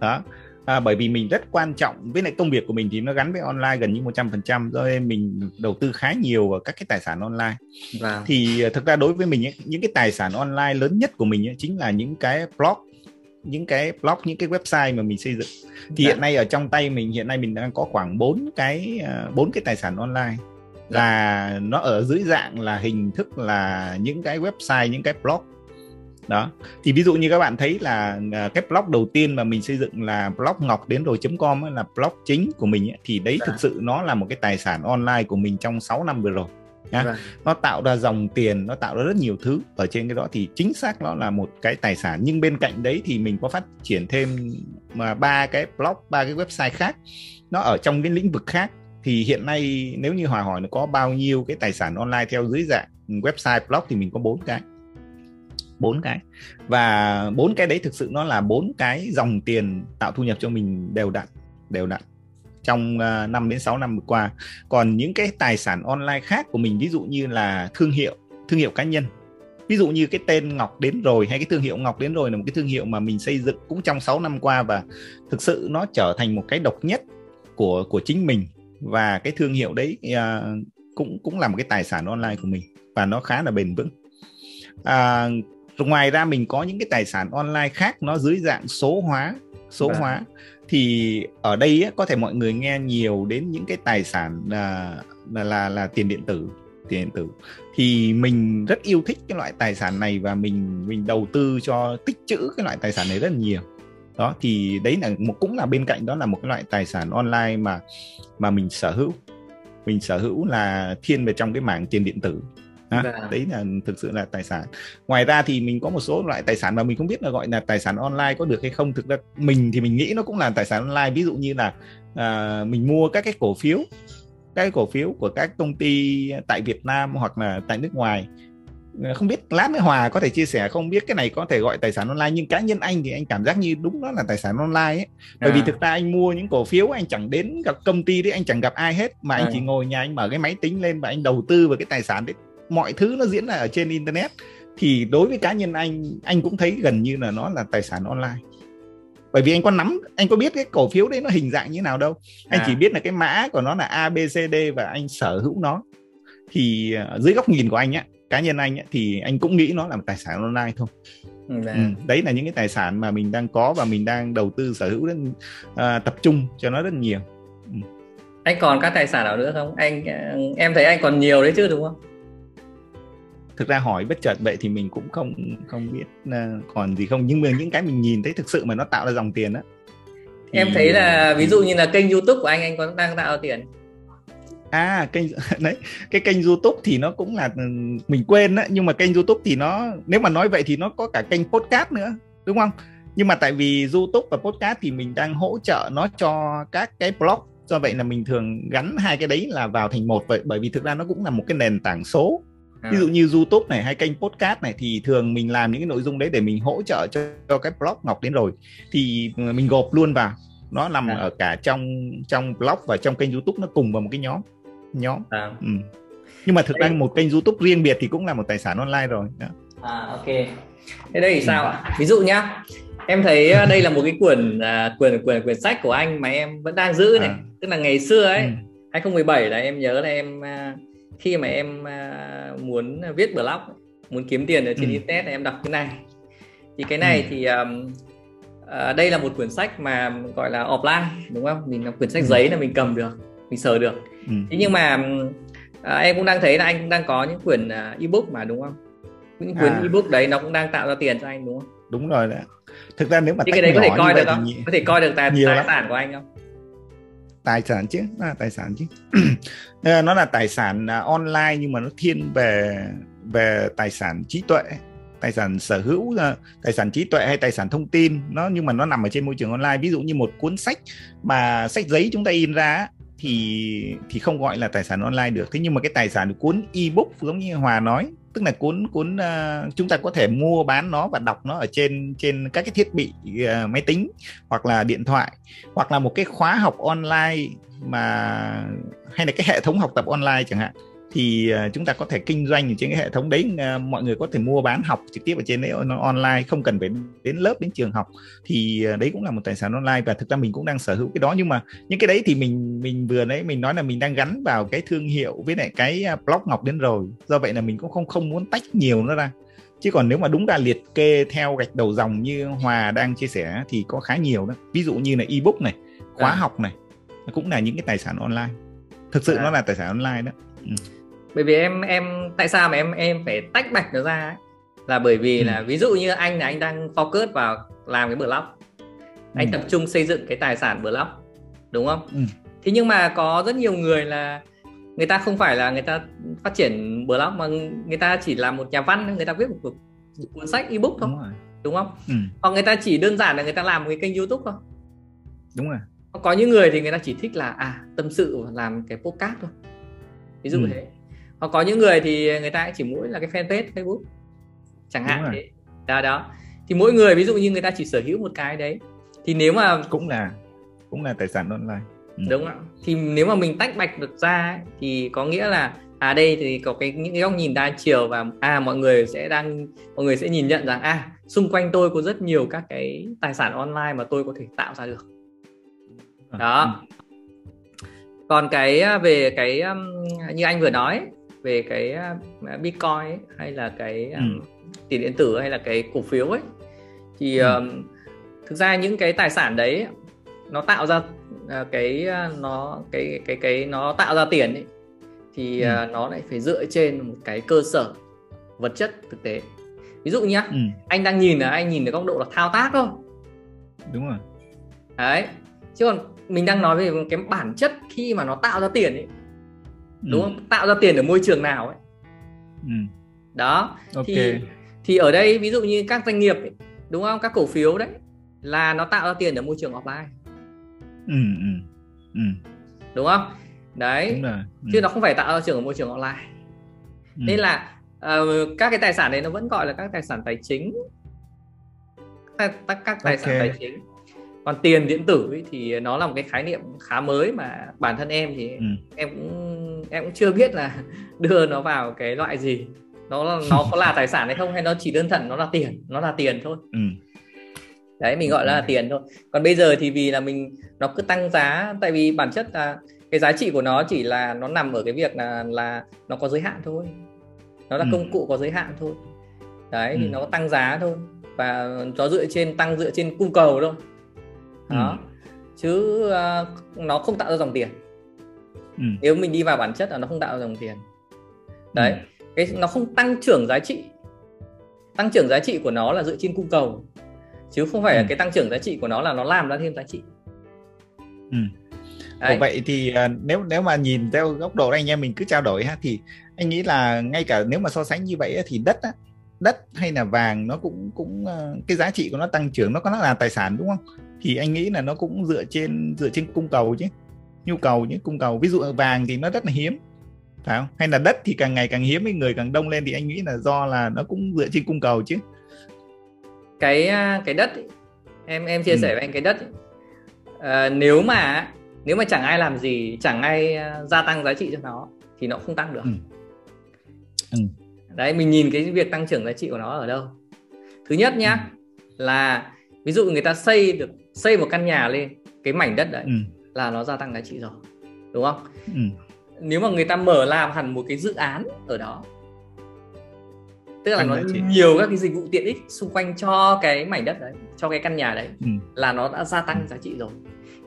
đó à, bởi vì mình rất quan trọng với lại công việc của mình thì nó gắn với online gần như 100% do nên mình đầu tư khá nhiều vào các cái tài sản online vâng. thì à, thực ra đối với mình ấy, những cái tài sản online lớn nhất của mình ấy, chính là những cái blog những cái blog những cái website mà mình xây dựng thì dạ. hiện nay ở trong tay mình hiện nay mình đang có khoảng bốn cái à, bốn cái tài sản online dạ. là nó ở dưới dạng là hình thức là những cái website những cái blog đó thì ví dụ như các bạn thấy là à, cái blog đầu tiên mà mình xây dựng là blog ngọc đến rồi com là blog chính của mình ấy, thì đấy dạ. thực sự nó là một cái tài sản online của mình trong 6 năm vừa rồi nhá. Vâng. nó tạo ra dòng tiền nó tạo ra rất nhiều thứ ở trên cái đó thì chính xác nó là một cái tài sản nhưng bên cạnh đấy thì mình có phát triển thêm mà ba cái blog ba cái website khác nó ở trong cái lĩnh vực khác thì hiện nay nếu như hỏi hỏi nó có bao nhiêu cái tài sản online theo dưới dạng website blog thì mình có bốn cái bốn cái và bốn cái đấy thực sự nó là bốn cái dòng tiền tạo thu nhập cho mình đều đặn đều đặn trong à, uh, 5 đến 6 năm vừa qua. Còn những cái tài sản online khác của mình ví dụ như là thương hiệu, thương hiệu cá nhân. Ví dụ như cái tên Ngọc đến rồi hay cái thương hiệu Ngọc đến rồi là một cái thương hiệu mà mình xây dựng cũng trong 6 năm qua và thực sự nó trở thành một cái độc nhất của của chính mình và cái thương hiệu đấy uh, cũng cũng là một cái tài sản online của mình và nó khá là bền vững. À, rồi ngoài ra mình có những cái tài sản online khác nó dưới dạng số hóa số à. hóa. Thì ở đây á, có thể mọi người nghe nhiều đến những cái tài sản là là là, là tiền điện tử tiền điện tử. Thì mình rất yêu thích cái loại tài sản này và mình mình đầu tư cho tích trữ cái loại tài sản này rất là nhiều. Đó thì đấy là một cũng là bên cạnh đó là một cái loại tài sản online mà mà mình sở hữu. Mình sở hữu là thiên về trong cái mảng tiền điện tử À, đấy là thực sự là tài sản. Ngoài ra thì mình có một số loại tài sản mà mình không biết là gọi là tài sản online có được hay không. Thực ra mình thì mình nghĩ nó cũng là tài sản online. Ví dụ như là à, mình mua các cái cổ phiếu các cái cổ phiếu của các công ty tại Việt Nam hoặc là tại nước ngoài. À, không biết lát nữa Hòa có thể chia sẻ không? Biết cái này có thể gọi tài sản online nhưng cá nhân anh thì anh cảm giác như đúng đó là tài sản online ấy. Bởi à. vì thực ra anh mua những cổ phiếu anh chẳng đến gặp công ty đấy anh chẳng gặp ai hết mà anh à. chỉ ngồi nhà anh mở cái máy tính lên và anh đầu tư vào cái tài sản đấy mọi thứ nó diễn ra ở trên internet thì đối với cá nhân anh anh cũng thấy gần như là nó là tài sản online. Bởi vì anh có nắm anh có biết cái cổ phiếu đấy nó hình dạng như nào đâu. Anh à. chỉ biết là cái mã của nó là abcd và anh sở hữu nó. Thì uh, dưới góc nhìn của anh á cá nhân anh á, thì anh cũng nghĩ nó là một tài sản online thôi. Ừ, ừ, đấy là những cái tài sản mà mình đang có và mình đang đầu tư sở hữu đến uh, tập trung cho nó rất nhiều. Ừ. anh còn các tài sản nào nữa không? Anh em thấy anh còn nhiều đấy chứ đúng không thực ra hỏi bất chợt vậy thì mình cũng không không biết uh, còn gì không. Nhưng mà những cái mình nhìn thấy thực sự mà nó tạo ra dòng tiền á thì... em thấy là ví dụ như là kênh youtube của anh anh có đang tạo tiền? À kênh (laughs) đấy cái kênh youtube thì nó cũng là ừ, mình quên á. Nhưng mà kênh youtube thì nó nếu mà nói vậy thì nó có cả kênh podcast nữa đúng không? Nhưng mà tại vì youtube và podcast thì mình đang hỗ trợ nó cho các cái blog. Do vậy là mình thường gắn hai cái đấy là vào thành một. Vậy bởi vì thực ra nó cũng là một cái nền tảng số ví dụ như youtube này hay kênh podcast này thì thường mình làm những cái nội dung đấy để mình hỗ trợ cho, cho cái blog ngọc đến rồi thì ừ, mình gộp luôn vào nó nằm à. ở cả trong trong blog và trong kênh youtube nó cùng vào một cái nhóm nhóm à. ừ. nhưng mà thực ra một kênh youtube riêng biệt thì cũng là một tài sản online rồi đó. à ok thế đây thì sao ạ ví dụ nhá em thấy ờ, đây là một cái quyển à, quyển quyển quyển sách của anh mà em vẫn đang giữ này à. tức là ngày xưa ấy ừ. 2017 là em nhớ là em à, khi mà em uh, muốn viết blog muốn kiếm tiền ở trên ừ. internet em đọc cái này thì cái này ừ. thì um, uh, đây là một quyển sách mà gọi là offline đúng không mình đọc quyển sách ừ. giấy là mình cầm được mình sờ được ừ. thế nhưng mà uh, em cũng đang thấy là anh cũng đang có những quyển uh, ebook mà đúng không những cuốn à. ebook đấy nó cũng đang tạo ra tiền cho anh đúng không đúng rồi đấy thực ra nếu mà cái đấy có thể coi được không có thể coi được tài, tài sản của anh không tài sản chứ (clears throat) ờ, nó là tài sản chứ. Nó là tài sản online nhưng mà nó thiên về về tài sản trí tuệ, tài sản sở hữu ờ, tài sản trí tuệ hay tài sản thông tin. Nó, nhưng mà nó nằm ở trên môi trường online. Ví dụ như một cuốn sách mà sách giấy chúng ta in ra thì thì không gọi là tài sản online được. Thế nhưng mà cái tài sản cuốn ebook giống như hòa nói tức là cuốn cuốn uh, chúng ta có thể mua bán nó và đọc nó ở trên trên các cái thiết bị uh, máy tính hoặc là điện thoại hoặc là một cái khóa học online mà hay là cái hệ thống học tập online chẳng hạn thì uh, chúng ta có thể kinh doanh trên cái hệ thống đấy. Uh, mọi người có thể mua bán học trực tiếp ở trên đấy online không cần phải đến lớp đến trường học. Thì uh, đấy cũng là một tài sản online và thực ra mình cũng đang sở hữu cái đó. Nhưng mà những cái đấy thì mình mình vừa đấy mình nói là mình đang gắn vào cái thương hiệu với lại cái blog ngọc đến rồi. Do vậy là mình cũng không không muốn tách nhiều nó ra. Chứ còn nếu mà đúng ra liệt kê theo gạch đầu dòng như hòa đang chia sẻ thì có khá nhiều đó. Ví dụ như là ebook này khóa à. học này cũng là những cái tài sản online. Thực sự à. nó là tài sản online đó. Ừ bởi vì em em tại sao mà em em phải tách bạch nó ra ấy? là bởi vì ừ. là ví dụ như anh là anh đang focus vào làm cái blog anh ừ. tập trung xây dựng cái tài sản blog đúng không ừ. thế nhưng mà có rất nhiều người là người ta không phải là người ta phát triển blog mà người ta chỉ là một nhà văn người ta viết một cuốn sách ebook thôi đúng, rồi. đúng không ừ. hoặc người ta chỉ đơn giản là người ta làm một cái kênh youtube thôi đúng rồi có những người thì người ta chỉ thích là à tâm sự và làm cái podcast thôi ví dụ ừ. thế hoặc có những người thì người ta chỉ mỗi là cái fanpage Facebook chẳng hạn thế. Đó đó. Thì mỗi người ví dụ như người ta chỉ sở hữu một cái đấy thì nếu mà cũng là cũng là tài sản online. Ừ. đúng ạ. Thì nếu mà mình tách bạch được ra thì có nghĩa là à đây thì có cái những cái góc nhìn đa chiều và à mọi người sẽ đang mọi người sẽ nhìn nhận rằng à xung quanh tôi có rất nhiều các cái tài sản online mà tôi có thể tạo ra được. À, đó. ừ. còn cái à, về cái như anh vừa nói về cái à, Bitcoin ấy, hay là cái ừ. tiền điện tử hay là cái cổ phiếu ấy thì ừ. um, thực ra những cái tài sản đấy nó tạo ra uh, cái nó cái cái cái nó tạo ra tiền ấy thì ừ. uh, nó lại phải dựa trên một cái cơ sở vật chất thực tế ví dụ nhá ừ. anh đang nhìn là anh nhìn ở góc độ là thao tác thôi đúng rồi đấy chứ còn mình đang nói về cái bản chất khi mà nó tạo ra tiền ấy đúng ừ. không tạo ra tiền ở môi trường nào ấy ừ. đó okay. thì thì ở đây ví dụ như các doanh nghiệp ấy, đúng không các cổ phiếu đấy là nó tạo ra tiền ở môi trường offline ừ, ừ, ừ. đúng không đấy đúng rồi. Ừ. chứ nó không phải tạo ra trường ở môi trường online ừ. nên là uh, các cái tài sản đấy nó vẫn gọi là các tài sản tài chính các, các tài okay. sản tài chính còn tiền điện tử ấy, thì nó là một cái khái niệm khá mới mà bản thân em thì ừ. em cũng em cũng chưa biết là (laughs) đưa nó vào cái loại gì. Nó nó có là tài sản hay không hay nó chỉ đơn thuần nó là tiền nó là tiền thôi. Ừ. đấy mình gọi là tiền thôi. Còn bây giờ thì vì là mình nó cứ tăng giá tại vì bản chất là cái giá trị của nó chỉ là nó nằm ở cái việc là là nó có giới hạn thôi. Nó là ừ. công cụ có giới hạn thôi. Đấy ừ. thì nó tăng giá thôi. Và nó dựa trên tăng dựa trên cung cầu thôi. Đó. Ừ. chứ uh, nó không tạo ra dòng tiền ừ. nếu mình đi vào bản chất là nó không tạo dòng tiền đấy ừ. cái nó không tăng trưởng giá trị tăng trưởng giá trị của nó là dựa trên cung cầu chứ không phải ừ. là cái tăng trưởng giá trị của nó là nó làm ra thêm giá trị ừ. Vậy thì uh, nếu nếu mà nhìn theo góc độ anh em mình cứ trao đổi ha thì anh nghĩ là ngay cả nếu mà so sánh như vậy thì đất á, đất hay là vàng nó cũng cũng uh, cái giá trị của nó tăng trưởng nó có nó là tài sản đúng không thì anh nghĩ là nó cũng dựa trên dựa trên cung cầu chứ nhu cầu những cung cầu ví dụ vàng thì nó rất là hiếm phải không hay là đất thì càng ngày càng hiếm người càng đông lên thì anh nghĩ là do là nó cũng dựa trên cung cầu chứ cái à, cái đất em em chia ừ. sẻ với anh cái đất à, nếu mà nếu mà chẳng ai làm gì chẳng ai à, gia tăng giá trị cho nó thì nó không tăng được ừ. Ừ. đấy mình nhìn cái việc tăng trưởng giá trị của nó ở đâu thứ nhất nhá ừ. là ví dụ người ta xây được xây một căn nhà lên cái mảnh đất đấy ừ. Là nó gia tăng giá trị rồi đúng không ừ. nếu mà người ta mở làm hẳn một cái dự án ở đó tức là nó nhiều các cái dịch vụ tiện ích xung quanh cho cái mảnh đất đấy cho cái căn nhà đấy ừ. là nó đã gia tăng giá trị rồi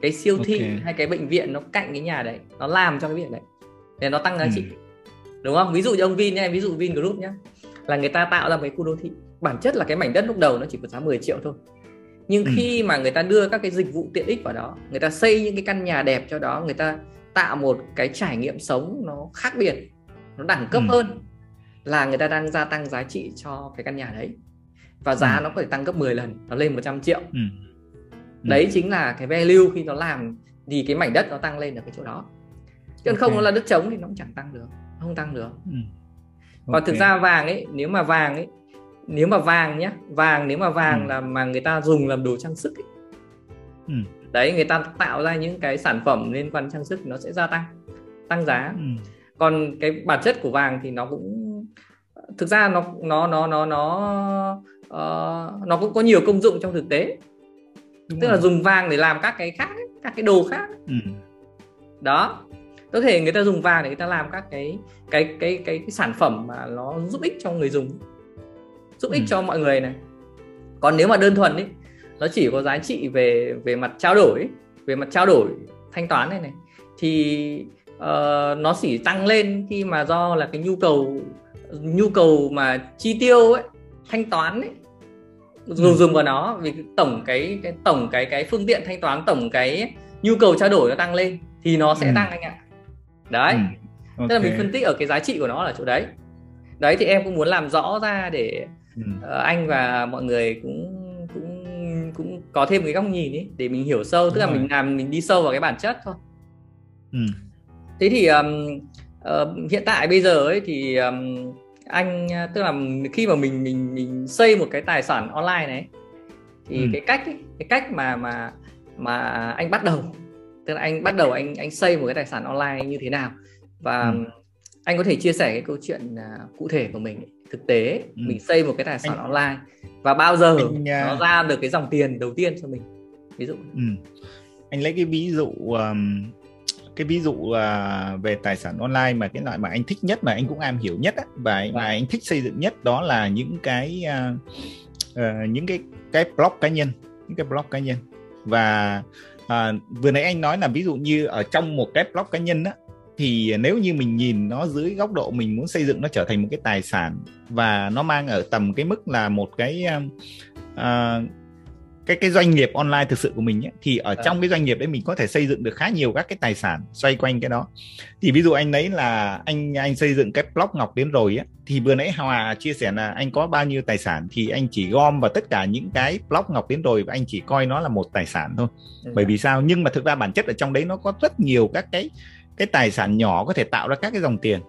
cái siêu thị okay. hay cái bệnh viện nó cạnh cái nhà đấy nó làm cho cái việc đấy để nó tăng giá ừ. trị đúng không ví dụ như ông Vin nhé ví dụ Vin Group nhé là người ta tạo ra một cái khu đô thị bản chất là cái mảnh đất lúc đầu nó chỉ có giá 10 triệu thôi nhưng ừ. khi mà người ta đưa các cái dịch vụ tiện ích vào đó người ta xây những cái căn nhà đẹp cho đó người ta tạo một cái trải nghiệm sống nó khác biệt nó đẳng cấp ừ. hơn là người ta đang gia tăng giá trị cho cái căn nhà đấy và giá ừ. nó có thể tăng gấp 10 lần nó lên 100 triệu ừ. Ừ. đấy chính là cái value khi nó làm thì cái mảnh đất nó tăng lên ở cái chỗ đó chứ okay. không nó là đất trống thì nó cũng chẳng tăng được không tăng được ừ. Okay. còn thực ra vàng ấy nếu mà vàng ấy nếu mà vàng nhé vàng nếu mà vàng ừ. là mà người ta dùng làm đồ trang sức ấy, ừ. đấy người ta tạo ra những cái sản phẩm liên quan trang sức nó sẽ gia tăng tăng giá ừ. còn cái bản chất của vàng thì nó cũng thực ra nó nó nó nó nó uh, nó cũng có nhiều công dụng trong thực tế Đúng tức rồi. là dùng vàng để làm các cái khác các cái đồ khác ừ. đó có thể người ta dùng vàng để người ta làm các cái cái cái, cái, cái sản phẩm mà nó giúp ích cho người dùng giúp ích ừ. cho mọi người này còn nếu mà đơn thuần ấy nó chỉ có giá trị về về mặt trao đổi ấy, về mặt trao đổi thanh toán này này thì uh, nó chỉ tăng lên khi mà do là cái nhu cầu nhu cầu mà chi tiêu ấy thanh toán ấy dùng ừ. dùng vào nó vì tổng cái cái tổng cái cái phương tiện thanh toán tổng cái nhu cầu trao đổi nó tăng lên thì nó sẽ ừ. tăng anh ạ đấy ừ. okay. tức là mình phân tích ở cái giá trị của nó là chỗ đấy đấy thì em cũng muốn làm rõ ra để ừ. uh, anh và mọi người cũng cũng cũng có thêm cái góc nhìn ấy để mình hiểu sâu Đúng tức là rồi. mình làm mình đi sâu vào cái bản chất thôi ừ. thế thì um, uh, hiện tại bây giờ ấy thì um, anh tức là khi mà mình mình mình xây một cái tài sản online này thì ừ. cái cách ấy, cái cách mà mà mà anh bắt đầu tức là anh bắt đầu anh anh xây một cái tài sản online như thế nào và ừ. Anh có thể chia sẻ cái câu chuyện uh, cụ thể của mình thực tế ừ. mình xây một cái tài sản anh... online và bao giờ anh, uh... nó ra được cái dòng tiền đầu tiên cho mình ví dụ ừ. anh lấy cái ví dụ um, cái ví dụ uh, về tài sản online mà cái loại mà anh thích nhất mà anh cũng am hiểu nhất á, và anh, mà vâng. anh thích xây dựng nhất đó là những cái uh, uh, những cái cái blog cá nhân những cái blog cá nhân và uh, vừa nãy anh nói là ví dụ như ở trong một cái blog cá nhân á thì nếu như mình nhìn nó dưới góc độ mình muốn xây dựng nó trở thành một cái tài sản và nó mang ở tầm cái mức là một cái uh, cái cái doanh nghiệp online thực sự của mình ấy, thì ở à. trong cái doanh nghiệp đấy mình có thể xây dựng được khá nhiều các cái tài sản xoay quanh cái đó thì ví dụ anh lấy là anh anh xây dựng cái blog ngọc đến rồi ấy, thì vừa nãy hòa chia sẻ là anh có bao nhiêu tài sản thì anh chỉ gom vào tất cả những cái blog ngọc đến rồi và anh chỉ coi nó là một tài sản thôi ừ. bởi vì sao nhưng mà thực ra bản chất ở trong đấy nó có rất nhiều các cái cái tài sản nhỏ có thể tạo ra các cái dòng tiền.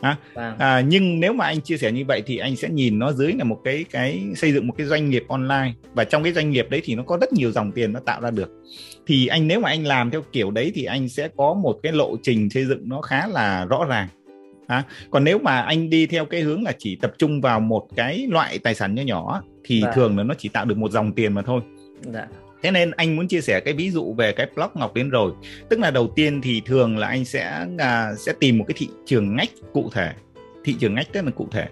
À, à, nhưng nếu mà anh chia sẻ như vậy thì anh sẽ nhìn nó dưới là một cái cái xây dựng một cái doanh nghiệp online. Và trong cái doanh nghiệp đấy thì nó có rất nhiều dòng tiền nó tạo ra được. Thì anh nếu mà anh làm theo kiểu đấy thì anh sẽ có một cái lộ trình xây dựng nó khá là rõ ràng. À, còn nếu mà anh đi theo cái hướng là chỉ tập trung vào một cái loại tài sản nhỏ nhỏ thì dạ. thường là nó chỉ tạo được một dòng tiền mà thôi. Dạ thế nên anh muốn chia sẻ cái ví dụ về cái blog ngọc đến rồi. Tức là đầu tiên thì thường là anh sẽ à, sẽ tìm một cái thị trường ngách cụ thể. Thị trường ngách rất là cụ thể.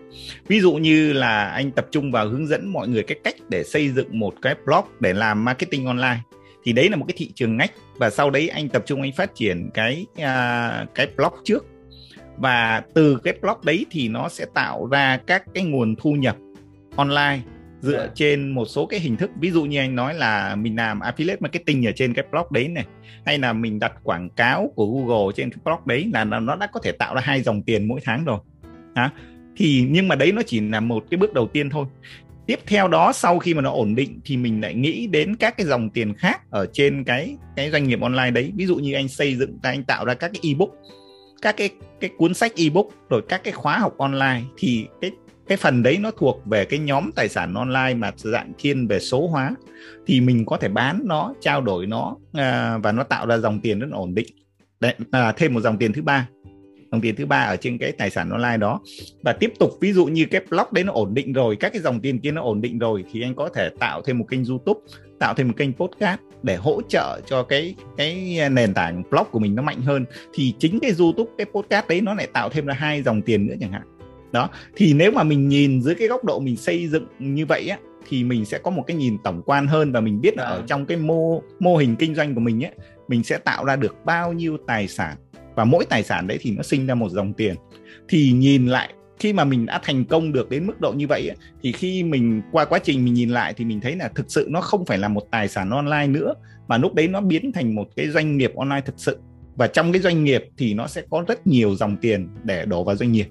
Ví dụ như là anh tập trung vào hướng dẫn mọi người cái cách để xây dựng một cái blog để làm marketing online. Thì đấy là một cái thị trường ngách và sau đấy anh tập trung anh phát triển cái à, cái blog trước. Và từ cái blog đấy thì nó sẽ tạo ra các cái nguồn thu nhập online dựa yeah. Dạ. trên một số cái hình thức ví dụ như anh nói là mình làm affiliate marketing ở trên cái blog đấy này hay là mình đặt quảng cáo của Google trên cái blog đấy là nó đã có thể tạo ra hai dòng tiền mỗi tháng rồi à, thì nhưng mà đấy nó chỉ là một cái bước đầu tiên thôi tiếp theo đó sau khi mà nó ổn định thì mình lại nghĩ đến các cái dòng tiền khác ở trên cái cái doanh nghiệp online đấy ví dụ như anh xây dựng anh tạo ra các cái ebook các cái cái cuốn sách ebook rồi các cái khóa học online thì cái cái phần đấy nó thuộc về cái nhóm tài sản online mà dạng thiên về số hóa. Thì mình có thể bán nó trao đổi nó à, và nó tạo ra dòng tiền rất ổn định. Đấy là thêm một dòng tiền thứ ba. Dòng tiền thứ ba ở trên cái tài sản online đó. Và tiếp tục ví dụ như cái block đấy nó ổn định rồi các cái dòng tiền kia nó ổn định rồi thì anh có thể tạo thêm một kênh youtube tạo thêm một kênh podcast để hỗ trợ cho cái cái nền tảng blog của mình nó mạnh hơn. Thì chính cái youtube cái podcast đấy nó lại tạo thêm ra hai dòng tiền nữa chẳng hạn đó thì nếu mà mình nhìn dưới cái góc độ mình xây dựng như vậy á thì mình sẽ có một cái nhìn tổng quan hơn và mình biết là ở vâng. trong cái mô mô hình kinh doanh của mình ấy mình sẽ tạo ra được bao nhiêu tài sản. Và mỗi tài sản đấy thì nó sinh ra một dòng tiền. Thì nhìn lại khi mà mình đã thành công được đến mức độ như vậy ấy, thì khi mình qua quá trình mình nhìn lại thì mình thấy là thực sự nó không phải là một tài sản online nữa mà lúc đấy nó biến thành một cái doanh nghiệp online thực sự. Và trong cái doanh nghiệp thì nó sẽ có rất nhiều dòng tiền để đổ vào doanh nghiệp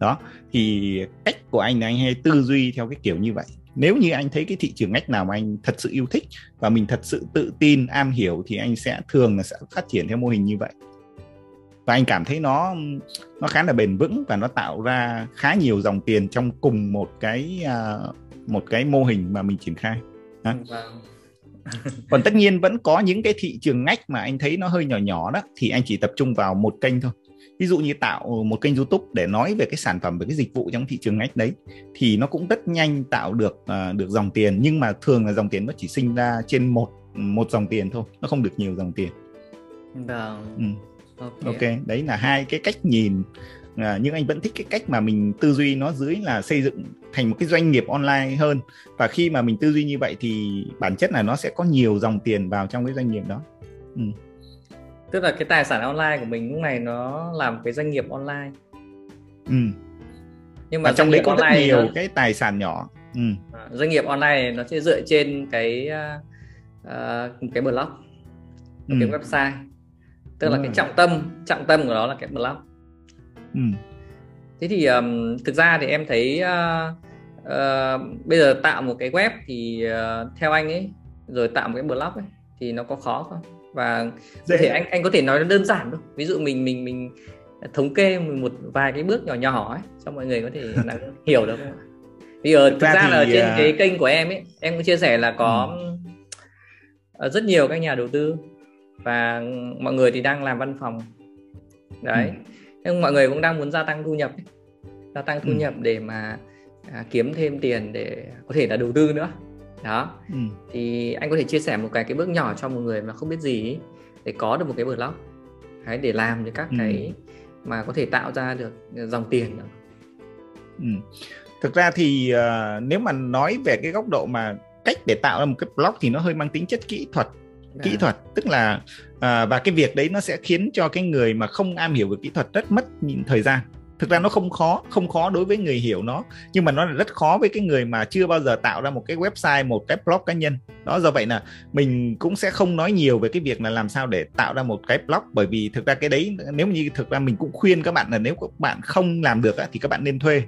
đó thì cách của anh là anh hay tư duy theo cái kiểu như vậy. Nếu như anh thấy cái thị trường ngách nào mà anh thật sự yêu thích và mình thật sự tự tin am hiểu thì anh sẽ thường là sẽ phát triển theo mô hình như vậy. Và anh cảm thấy nó nó khá là bền vững và nó tạo ra khá nhiều dòng tiền trong cùng một cái uh, một cái mô hình mà mình triển khai. Vâng. còn tất nhiên vẫn có những cái thị trường ngách mà anh thấy nó hơi nhỏ nhỏ đó thì anh chỉ tập trung vào một kênh thôi ví dụ như tạo một kênh youtube để nói về cái sản phẩm về cái dịch vụ trong thị trường ngách đấy thì nó cũng rất nhanh tạo được uh, được dòng tiền. Nhưng mà thường là dòng tiền nó chỉ sinh ra trên một một dòng tiền thôi nó không được nhiều dòng tiền. Vâng. Ừ. okay. ok đấy là hai cái cách nhìn. À, nhưng anh vẫn thích cái cách mà mình tư duy nó dưới là xây dựng thành một cái doanh nghiệp online hơn. Và khi mà mình tư duy như vậy thì bản chất là nó sẽ có nhiều dòng tiền vào trong cái doanh nghiệp đó. Ừ tức là cái tài sản online của mình lúc này nó làm cái doanh nghiệp online ừ. nhưng mà trong đấy có rất nhiều nó... cái tài sản nhỏ ừ. À, doanh nghiệp online nó sẽ dựa trên cái uh, cái blog ừ. cái website tức Đúng là rồi. cái trọng tâm trọng tâm của nó là cái blog ừ. thế thì um, thực ra thì em thấy uh, uh, bây giờ tạo một cái web thì uh, theo anh ấy rồi tạo một cái blog ấy thì nó có khó không và có thể anh anh có thể nói nó đơn giản thôi ví dụ mình mình mình thống kê một vài cái bước nhỏ nhỏ ấy cho mọi người có thể (laughs) hiểu được không bây giờ thực ra, ra là ở trên à, cái kênh của em ấy em cũng chia sẻ là có ừ. rất nhiều các nhà đầu tư và mọi người thì đang làm văn phòng đấy ừ. nhưng mọi người cũng đang muốn gia tăng thu nhập ấy. gia tăng thu ừ. nhập để mà à, kiếm thêm tiền để có thể là đầu tư nữa đó ừ. thì anh có thể chia sẻ một cái cái bước nhỏ cho một người mà không biết gì để có được một cái blog đấy, để làm được các ừ. cái mà có thể tạo ra được dòng tiền đó. Ừ. thực ra thì uh, nếu mà nói về cái góc độ mà cách để tạo ra một cái blog thì nó hơi mang tính chất kỹ thuật à. kỹ thuật tức là uh, và cái việc đấy nó sẽ khiến cho cái người mà không am hiểu về kỹ thuật rất mất thời gian thực ra nó không khó không khó đối với người hiểu nó, nhưng mà nó là rất khó với cái người mà chưa bao giờ tạo ra một cái website, một cái blog cá nhân. Đó, do vậy là mình cũng sẽ không nói nhiều về cái việc là làm sao để tạo ra một cái blog, bởi vì thực ra cái đấy, nếu như thực ra mình cũng khuyên các bạn là nếu các bạn không làm được thì các bạn nên thuê.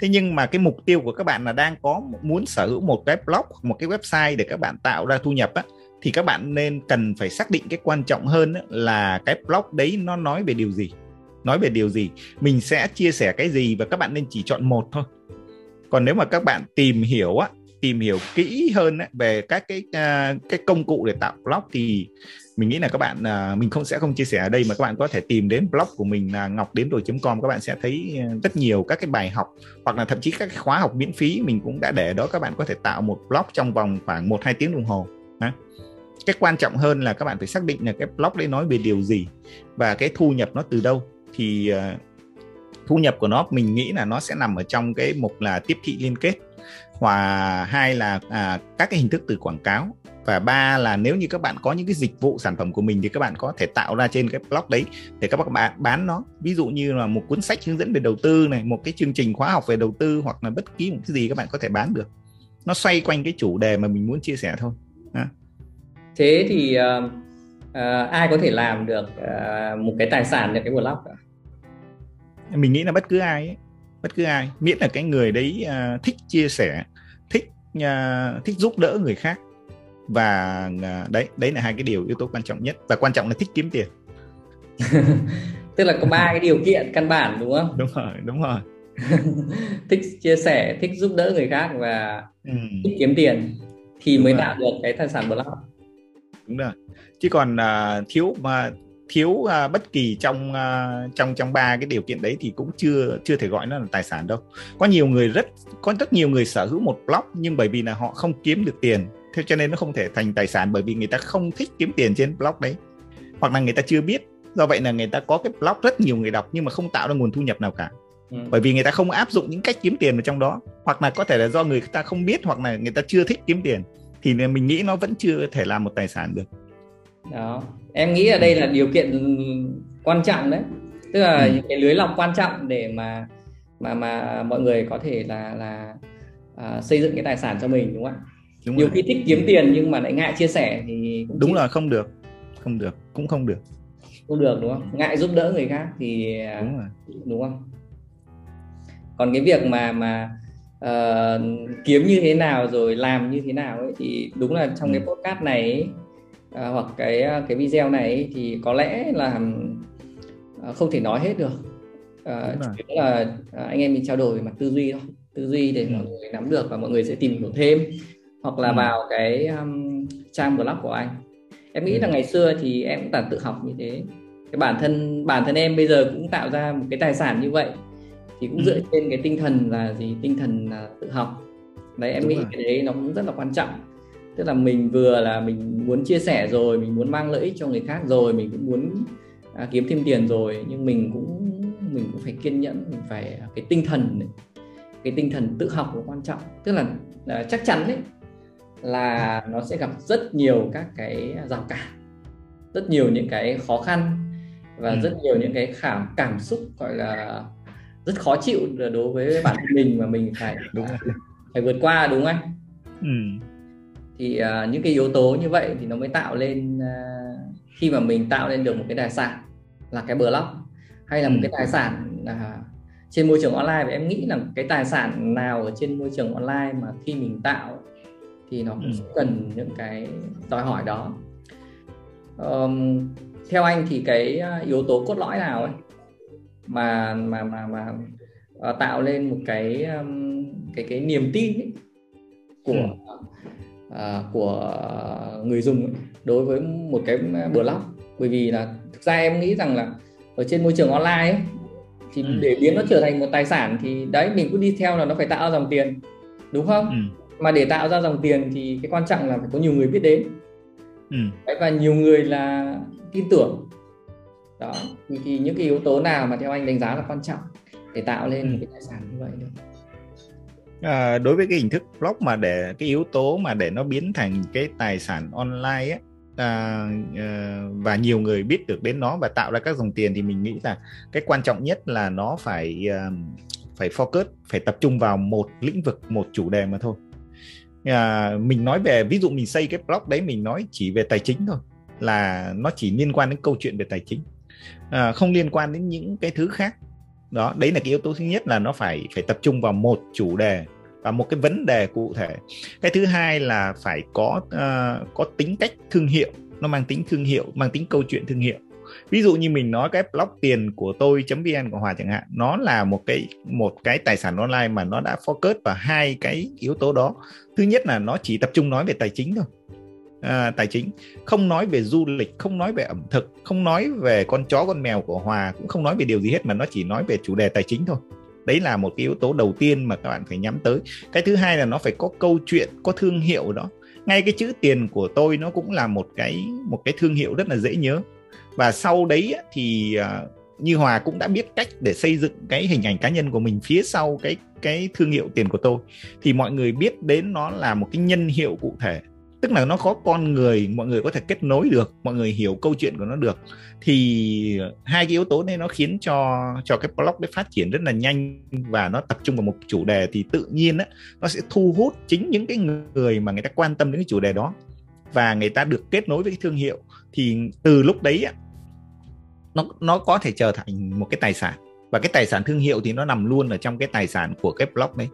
Thế nhưng mà cái mục tiêu của các bạn là đang có muốn sở hữu một cái blog một cái website để các bạn tạo ra thu nhập á, thì các bạn nên cần phải xác định cái quan trọng hơn là cái blog đấy nó nói về điều gì nói về điều gì? Mình sẽ chia sẻ cái gì và các bạn nên chỉ chọn một thôi. Còn nếu mà các bạn tìm hiểu á tìm hiểu kỹ hơn á, về các cái uh, cái công cụ để tạo blog thì mình nghĩ là các bạn uh, mình không sẽ không chia sẻ ở đây mà các bạn có thể tìm đến blog của mình là ngọc đến rồi com. Các bạn sẽ thấy à, rất nhiều các cái bài học hoặc là thậm chí các cái khóa học miễn phí mình cũng đã để đó. Các bạn có thể tạo một blog trong vòng khoảng một hai tiếng đồng hồ Đó. cái quan trọng hơn là các bạn phải xác định là cái blog đấy nói về điều gì và cái thu nhập nó từ đâu thì uh, thu nhập của nó mình nghĩ là nó sẽ nằm ở trong cái mục là tiếp thị liên kết. Và hai là à, các cái hình thức từ quảng cáo. Và ba là nếu như các bạn có những cái dịch vụ sản phẩm của mình thì các bạn có thể tạo ra trên cái blog đấy để các bạn bán nó. Ví dụ như là một cuốn sách hướng dẫn về đầu tư này một cái chương trình khóa học về đầu tư hoặc là bất kỳ một cái gì các bạn có thể bán được. Nó xoay quanh cái chủ đề mà mình muốn chia sẻ thôi. À. thế thì uh, uh, ai có thể làm được uh, một cái tài sản được cái blog cả? mình nghĩ là bất cứ ai ấy, bất cứ ai miễn là cái người đấy uh, thích chia sẻ thích uh, thích giúp đỡ người khác và uh, đấy đấy là hai cái điều yếu tố quan trọng nhất và quan trọng là thích kiếm tiền (laughs) tức là có ba cái điều kiện căn bản đúng không đúng rồi đúng rồi (laughs) thích chia sẻ thích giúp đỡ người khác và ừ. thích kiếm tiền thì đúng mới rồi. tạo được cái tài sản blog đúng rồi chứ còn uh, thiếu mà thiếu uh, bất kỳ trong uh, trong trong ba cái điều kiện đấy thì cũng chưa chưa thể gọi nó là tài sản đâu. Có nhiều người rất có rất nhiều người sở hữu một blog nhưng bởi vì là họ không kiếm được tiền. Thế cho nên nó không thể thành tài sản bởi vì người ta không thích kiếm tiền trên blog đấy. Hoặc là người ta chưa biết. Do vậy là người ta có cái blog rất nhiều người đọc nhưng mà không tạo ra nguồn thu nhập nào cả. Ừ. bởi vì người ta không áp dụng những cách kiếm tiền ở trong đó. Hoặc là có thể là do người ta không biết hoặc là người ta chưa thích kiếm tiền thì mình nghĩ nó vẫn chưa thể làm một tài sản được. Đó. Em nghĩ ở đây là điều kiện quan trọng đấy. Tức là ừ. những cái lưới lọc quan trọng để mà mà mà mọi người có thể là là uh, xây dựng cái tài sản cho mình đúng không ạ? Đúng nhiều rồi. khi thích kiếm tiền nhưng mà lại ngại chia sẻ thì cũng đúng chỉ... rồi không được. Không được. Cũng không được. Không được đúng không? Ngại giúp đỡ người khác thì đúng, rồi. đúng không? Còn cái việc mà mà uh, kiếm như thế nào rồi làm như thế nào ấy, thì đúng là trong ừ. cái podcast này ấy, uh, hoặc cái cái video này ấy, thì có lẽ là uh, không thể nói hết được uh, chỉ là uh, anh em mình trao đổi về mặt tư duy thôi tư duy để ừ. mọi người nắm được và mọi người sẽ tìm hiểu thêm hoặc là ừ. vào cái um, trang blog của anh em nghĩ ừ. là ngày xưa thì em cũng toàn tự học như thế cái bản thân bản thân em bây giờ cũng tạo ra một cái tài sản như vậy thì cũng ừ. dựa trên cái tinh thần là gì tinh thần là tự học đấy em Đúng nghĩ rồi. cái đấy nó cũng rất là quan trọng tức là mình vừa là mình muốn chia sẻ rồi mình muốn mang lợi ích cho người khác rồi mình cũng muốn à, kiếm thêm tiền rồi nhưng mình cũng mình cũng phải kiên nhẫn mình phải cái tinh thần này, cái tinh thần tự học là quan trọng tức là, là chắc chắn đấy là nó sẽ gặp rất nhiều các cái rào cản rất nhiều những cái khó khăn và ừ. rất nhiều những cái cảm cảm xúc gọi là rất khó chịu đối với bản thân mình mà mình phải (laughs) đúng rồi. phải vượt qua đúng không anh? Ừ. Thì uh, những cái yếu tố như vậy thì nó mới tạo lên uh, khi mà mình tạo lên được một cái tài sản là cái blog hay là một ừ. cái tài sản uh, trên môi trường online và em nghĩ là cái tài sản nào ở trên môi trường online mà khi mình tạo thì nó cũng ừ. cần những cái đòi hỏi đó um, theo anh thì cái yếu tố cốt lõi nào ấy mà mà mà mà uh, tạo lên một cái um, cái cái niềm tin ấy của ừ. uh, của người dùng ấy, đối với một cái blog bởi vì là thực ra em nghĩ rằng là ở trên môi trường online ấy, thì ừ. để biến nó trở thành một tài sản thì đấy mình cứ đi theo là nó phải tạo ra dòng tiền đúng không ừ. mà để tạo ra dòng tiền thì cái quan trọng là phải có nhiều người biết đến ừ. đấy, và nhiều người là tin tưởng đó thì, thì những cái yếu tố nào mà theo anh đánh giá là quan trọng để tạo lên ừ. một cái tài sản như vậy được? À, đối với cái hình thức blog mà để cái yếu tố mà để nó biến thành cái tài sản online ấy, à, à, và nhiều người biết được đến nó và tạo ra các dòng tiền thì mình nghĩ là cái quan trọng nhất là nó phải à, phải focus phải tập trung vào một lĩnh vực một chủ đề mà thôi. À, mình nói về ví dụ mình xây cái blog đấy mình nói chỉ về tài chính thôi là nó chỉ liên quan đến câu chuyện về tài chính à, không liên quan đến những cái thứ khác. Đó đấy là cái yếu tố thứ nhất là nó phải phải tập trung vào một chủ đề và một cái vấn đề cụ thể. Cái thứ hai là phải có uh, có tính cách thương hiệu. Nó mang tính thương hiệu mang tính câu chuyện thương hiệu. Ví dụ như mình nói cái blog tiền của tôi vn của hòa chẳng hạn nó là một cái một cái tài sản online mà nó đã focus vào hai cái yếu tố đó. Thứ nhất là nó chỉ tập trung nói về tài chính thôi à, tài chính. Không nói về du lịch không nói về ẩm thực không nói về con chó con mèo của hòa cũng không nói về điều gì hết mà nó chỉ nói về chủ đề tài chính thôi. Đấy là một cái yếu tố đầu tiên mà các bạn phải nhắm tới. Cái thứ hai là nó phải có câu chuyện có thương hiệu đó. Ngay cái chữ tiền của tôi nó cũng là một cái một cái thương hiệu rất là dễ nhớ. Và sau đấy thì à, như hòa cũng đã biết cách để xây dựng cái hình ảnh cá nhân của mình phía sau cái cái thương hiệu tiền của tôi thì mọi người biết đến nó là một cái nhân hiệu cụ thể tức là nó có con người, mọi người có thể kết nối được, mọi người hiểu câu chuyện của nó được. Thì hai cái yếu tố này nó khiến cho cho cái blog đấy phát triển rất là nhanh và nó tập trung vào một chủ đề thì tự nhiên á, nó sẽ thu hút chính những cái người mà người ta quan tâm đến cái chủ đề đó. Và người ta được kết nối với cái thương hiệu thì từ lúc đấy á, nó nó có thể trở thành một cái tài sản. Và cái tài sản thương hiệu thì nó nằm luôn ở trong cái tài sản của cái blog đấy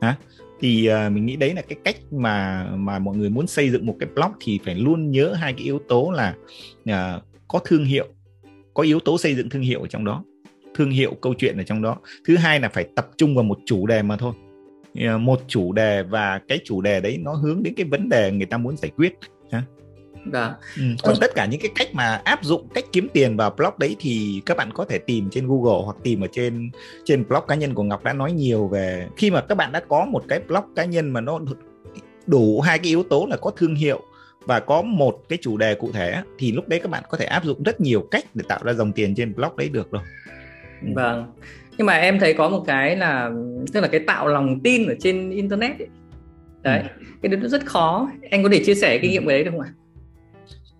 hả? Thì uh, mình nghĩ đấy là cái cách mà mà mọi người muốn xây dựng một cái blog thì phải luôn nhớ hai cái yếu tố là uh, có thương hiệu có yếu tố xây dựng thương hiệu ở trong đó thương hiệu câu chuyện ở trong đó. Thứ hai là phải tập trung vào một chủ đề mà thôi. Uh, một chủ đề và cái chủ đề đấy nó hướng đến cái vấn đề người ta muốn giải quyết. Vâng. Ừ. Còn tất cả những cái cách mà áp dụng cách kiếm tiền vào blog đấy thì các bạn có thể tìm trên Google hoặc tìm ở trên trên blog cá nhân của Ngọc đã nói nhiều về khi mà các bạn đã có một cái blog cá nhân mà nó đủ hai cái yếu tố là có thương hiệu và có một cái chủ đề cụ thể thì lúc đấy các bạn có thể áp dụng rất nhiều cách để tạo ra dòng tiền trên blog đấy được rồi. Ừ. Vâng. Nhưng mà em thấy có một cái là tức là cái tạo lòng tin ở trên internet ấy. Đấy, ừ. cái nó rất khó. Anh có thể chia sẻ kinh nghiệm về đấy được không ạ?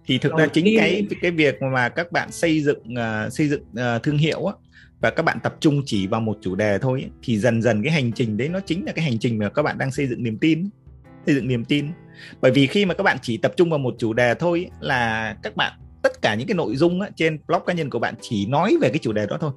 Thì thực ra chính cái cái việc mà các bạn xây dựng uh, xây dựng uh, thương hiệu á và các bạn tập trung chỉ vào một chủ đề thôi ấy, thì dần dần cái hành trình đấy nó chính là cái hành trình mà các bạn đang xây dựng niềm tin xây dựng niềm tin. Bởi vì khi mà các bạn chỉ tập trung vào một chủ đề thôi ấy, là các bạn tất cả những cái nội dung á, trên blog cá nhân của bạn chỉ nói về cái chủ đề đó thôi.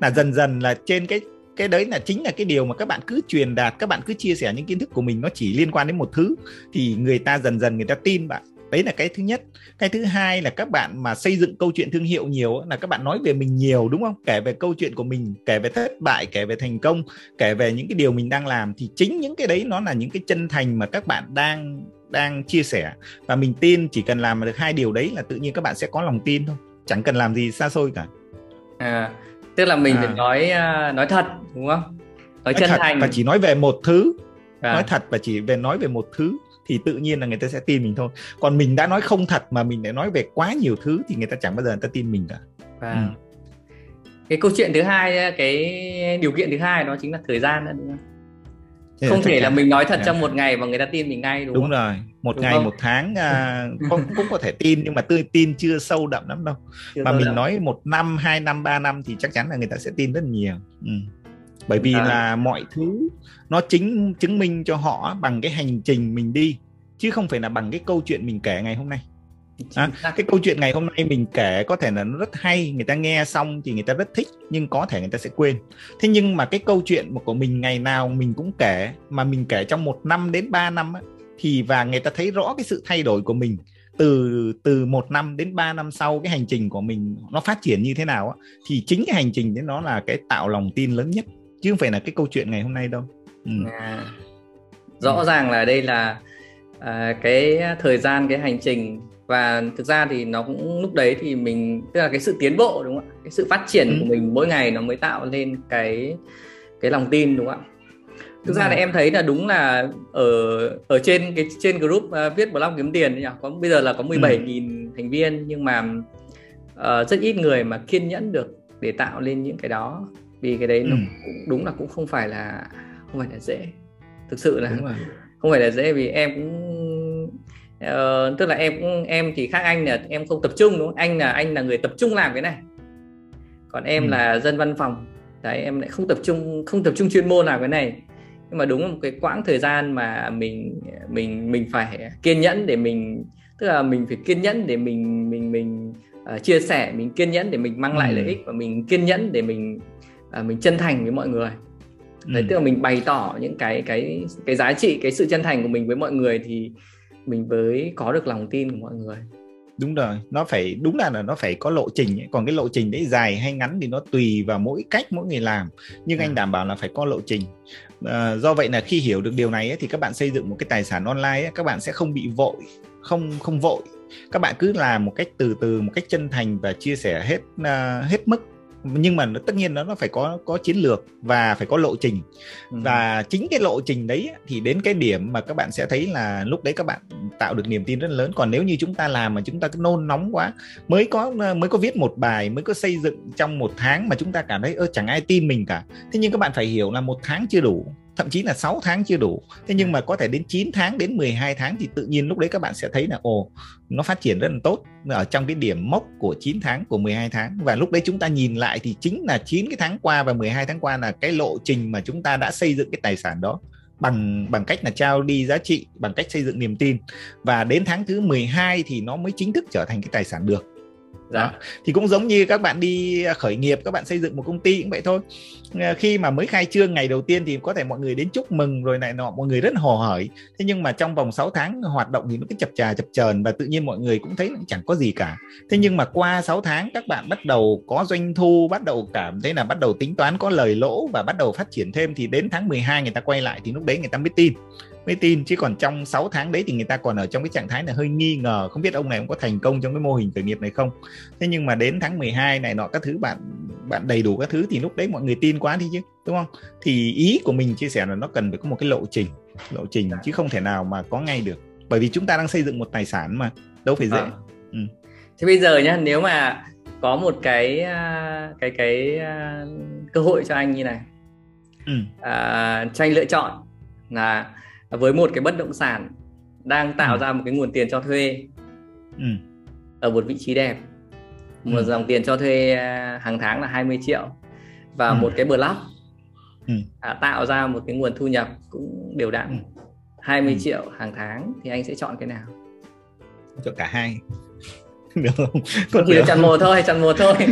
Là dần dần là trên cái cái đấy là chính là cái điều mà các bạn cứ truyền đạt các bạn cứ chia sẻ những kiến thức của mình nó chỉ liên quan đến một thứ thì người ta dần dần người ta tin bạn đấy là cái thứ nhất. Cái thứ hai là các bạn mà xây dựng câu chuyện thương hiệu nhiều là các bạn nói về mình nhiều đúng không? Kể về câu chuyện của mình kể về thất bại kể về thành công kể về những cái điều mình đang làm thì chính những cái đấy nó là những cái chân thành mà các bạn đang đang chia sẻ. Và mình tin chỉ cần làm được hai điều đấy là tự nhiên các bạn sẽ có lòng tin thôi. Chẳng cần làm gì xa xôi cả. À, tức là mình à. phải nói à, nói thật đúng không? Nói, nói chân thật thành. và chỉ nói về một thứ. À. nói thật và chỉ về nói về một thứ thì tự nhiên là người ta sẽ tin mình thôi còn mình đã nói không thật mà mình lại nói về quá nhiều thứ thì người ta chẳng bao giờ người ta tin mình cả và ừ. cái câu chuyện thứ hai cái điều kiện thứ hai đó chính là thời gian đó, đúng không Thế không thể là mình nói thật trong một ngày và người ta tin mình ngay đúng, đúng không? rồi một đúng ngày không? một tháng à, (laughs) không cũng có thể tin nhưng mà tươi tin chưa sâu đậm lắm đâu chưa mà mình đậm. nói một năm hai năm ba năm thì chắc chắn là người ta sẽ tin rất nhiều ừ. Bởi vì à. là mọi thứ nó chính chứng minh cho họ bằng cái hành trình mình đi chứ không phải là bằng cái câu chuyện mình kể ngày hôm nay. À, cái câu chuyện ngày hôm nay mình kể có thể là nó rất hay người ta nghe xong thì người ta rất thích nhưng có thể người ta sẽ quên. Thế nhưng mà cái câu chuyện của mình ngày nào mình cũng kể mà mình kể trong một năm đến ba năm á, thì và người ta thấy rõ cái sự thay đổi của mình từ từ một năm đến ba năm sau cái hành trình của mình nó phát triển như thế nào á thì chính cái hành trình đấy nó là cái tạo lòng tin lớn nhất chứ không phải là cái câu chuyện ngày hôm nay đâu ừ. à, rõ ừ. ràng là đây là à, cái thời gian cái hành trình và thực ra thì nó cũng lúc đấy thì mình tức là cái sự tiến bộ đúng không ạ cái sự phát triển ừ. của mình mỗi ngày nó mới tạo lên cái cái lòng tin đúng không ạ thực ra là em thấy là đúng là ở ở trên cái trên group uh, viết blog kiếm tiền nhỉ có bây giờ là có 17.000 ừ. thành viên nhưng mà uh, rất ít người mà kiên nhẫn được để tạo lên những cái đó vì cái đấy ừ. nó cũng, đúng là cũng không phải là không phải là dễ thực sự là không phải là dễ vì em cũng uh, tức là em cũng em thì khác anh là em không tập trung đúng không anh là anh là người tập trung làm cái này còn em ừ. là dân văn phòng đấy em lại không tập trung không tập trung chuyên môn làm cái này nhưng mà đúng là một cái quãng thời gian mà mình mình mình phải kiên nhẫn để mình tức là mình phải kiên nhẫn để mình mình mình uh, chia sẻ mình kiên nhẫn để mình mang lại ừ. lợi ích và mình kiên nhẫn để mình uh, mình chân thành với mọi người đấy ừ. tức là mình bày tỏ những cái cái cái giá trị cái sự chân thành của mình với mọi người thì mình mới có được lòng tin của mọi người đúng rồi nó phải đúng là, là nó phải có lộ trình ấy. còn cái lộ trình đấy dài hay ngắn thì nó tùy vào mỗi cách mỗi người làm nhưng à. anh đảm bảo là phải có lộ trình à, do vậy là khi hiểu được điều này ấy, thì các bạn xây dựng một cái tài sản online ấy, các bạn sẽ không bị vội không không vội các bạn cứ làm một cách từ từ một cách chân thành và chia sẻ hết uh, hết mức nhưng mà tất nhiên nó nó phải có có chiến lược và phải có lộ trình. Ừ. và chính cái lộ trình đấy thì đến cái điểm mà các bạn sẽ thấy là lúc đấy các bạn tạo được niềm tin rất lớn. Còn nếu như chúng ta làm mà chúng ta cứ nôn nóng quá mới có mới có viết một bài mới có xây dựng trong một tháng mà chúng ta cảm thấy ơ chẳng ai tin mình cả. Thế nhưng các bạn phải hiểu là một tháng chưa đủ thậm chí là 6 tháng chưa đủ. Thế nhưng mà có thể đến 9 tháng đến 12 tháng thì tự nhiên lúc đấy các bạn sẽ thấy là ồ nó phát triển rất là tốt ở trong cái điểm mốc của 9 tháng của 12 tháng. Và lúc đấy chúng ta nhìn lại thì chính là 9 cái tháng qua và 12 tháng qua là cái lộ trình mà chúng ta đã xây dựng cái tài sản đó bằng bằng cách là trao đi giá trị bằng cách xây dựng niềm tin. Và đến tháng thứ 12 thì nó mới chính thức trở thành cái tài sản được Dạ. thì cũng giống như các bạn đi à, khởi nghiệp, các bạn xây dựng một công ty cũng vậy thôi. Ờ, khi mà mới khai trương ngày đầu tiên thì có thể mọi người đến chúc mừng rồi này nọ, mọi người rất hồ hởi. Thế nhưng mà trong vòng 6 tháng, hoạt động thì nó cứ chập chà, chập chờn và tự nhiên mọi người cũng thấy chẳng có gì cả. Thế nhưng mà qua 6 tháng, các bạn bắt đầu có doanh thu, bắt đầu cảm thấy là bắt đầu tính toán có lời lỗ và bắt đầu phát triển thêm thì đến tháng 12 người ta quay lại thì lúc đấy người ta mới tin mới tin chứ còn trong 6 tháng đấy thì người ta còn ở trong cái trạng thái là hơi nghi ngờ không biết ông này ông có thành công trong cái mô hình khởi nghiệp này không thế nhưng mà đến tháng 12 này nọ các thứ bạn bạn đầy đủ các thứ thì lúc đấy mọi người tin quá đi chứ đúng không thì ý của mình chia sẻ là nó cần phải có một cái lộ trình lộ trình chứ không thể nào mà có ngay được bởi vì chúng ta đang xây dựng một tài sản mà đâu phải dễ à. ừ. thế bây giờ nhá nếu mà có một cái à, cái cái à, cơ hội cho anh như này ừ. à, cho anh lựa chọn là với một cái bất động sản đang tạo ừ. ra một cái nguồn tiền cho thuê ừ. ở một vị trí đẹp một ừ. dòng tiền cho thuê à, hàng tháng là 20 triệu và ừ. một cái blog ừ. à, tạo ra một cái nguồn thu nhập cũng đều đặn ừ. 20 ừ. triệu hàng tháng thì anh sẽ chọn cái nào chọn cả hai (laughs) được không? Chỉ được chọn một thôi, chọn một thôi. (laughs)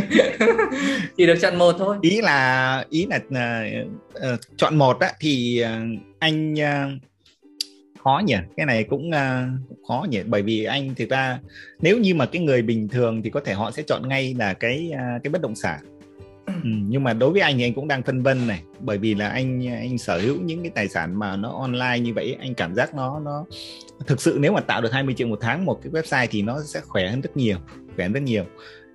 chỉ được chọn một thôi. Ý là ý là uh, uh, chọn một á thì uh, anh uh, khó nhỉ? Cái này cũng uh, khó nhỉ? Bởi vì anh thực ra nếu như mà cái người bình thường thì có thể họ sẽ chọn ngay là cái uh, cái bất động sản. Ừ, nhưng mà đối với anh thì anh cũng đang phân vân này. Bởi vì là anh anh sở hữu những cái tài sản mà nó online như vậy anh cảm giác nó nó thực sự nếu mà tạo được 20 triệu một tháng một cái website thì nó sẽ khỏe hơn rất nhiều khỏe hơn rất nhiều.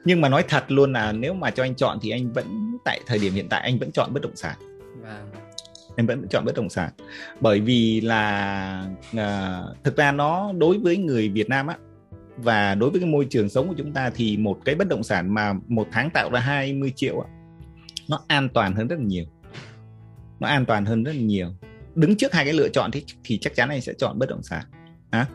Nhưng mà nói thật luôn là nếu mà cho anh chọn thì anh vẫn tại thời điểm hiện tại anh vẫn chọn bất động sản. Vâng em vẫn chọn bất động sản. Bởi vì là uh, thực ra nó đối với người Việt Nam á và đối với cái môi trường sống của chúng ta thì một cái bất động sản mà một tháng tạo ra 20 triệu á, nó an toàn hơn rất là nhiều. Nó an toàn hơn rất là nhiều. Đứng trước hai cái lựa chọn thì thì chắc chắn anh sẽ chọn bất động sản. À,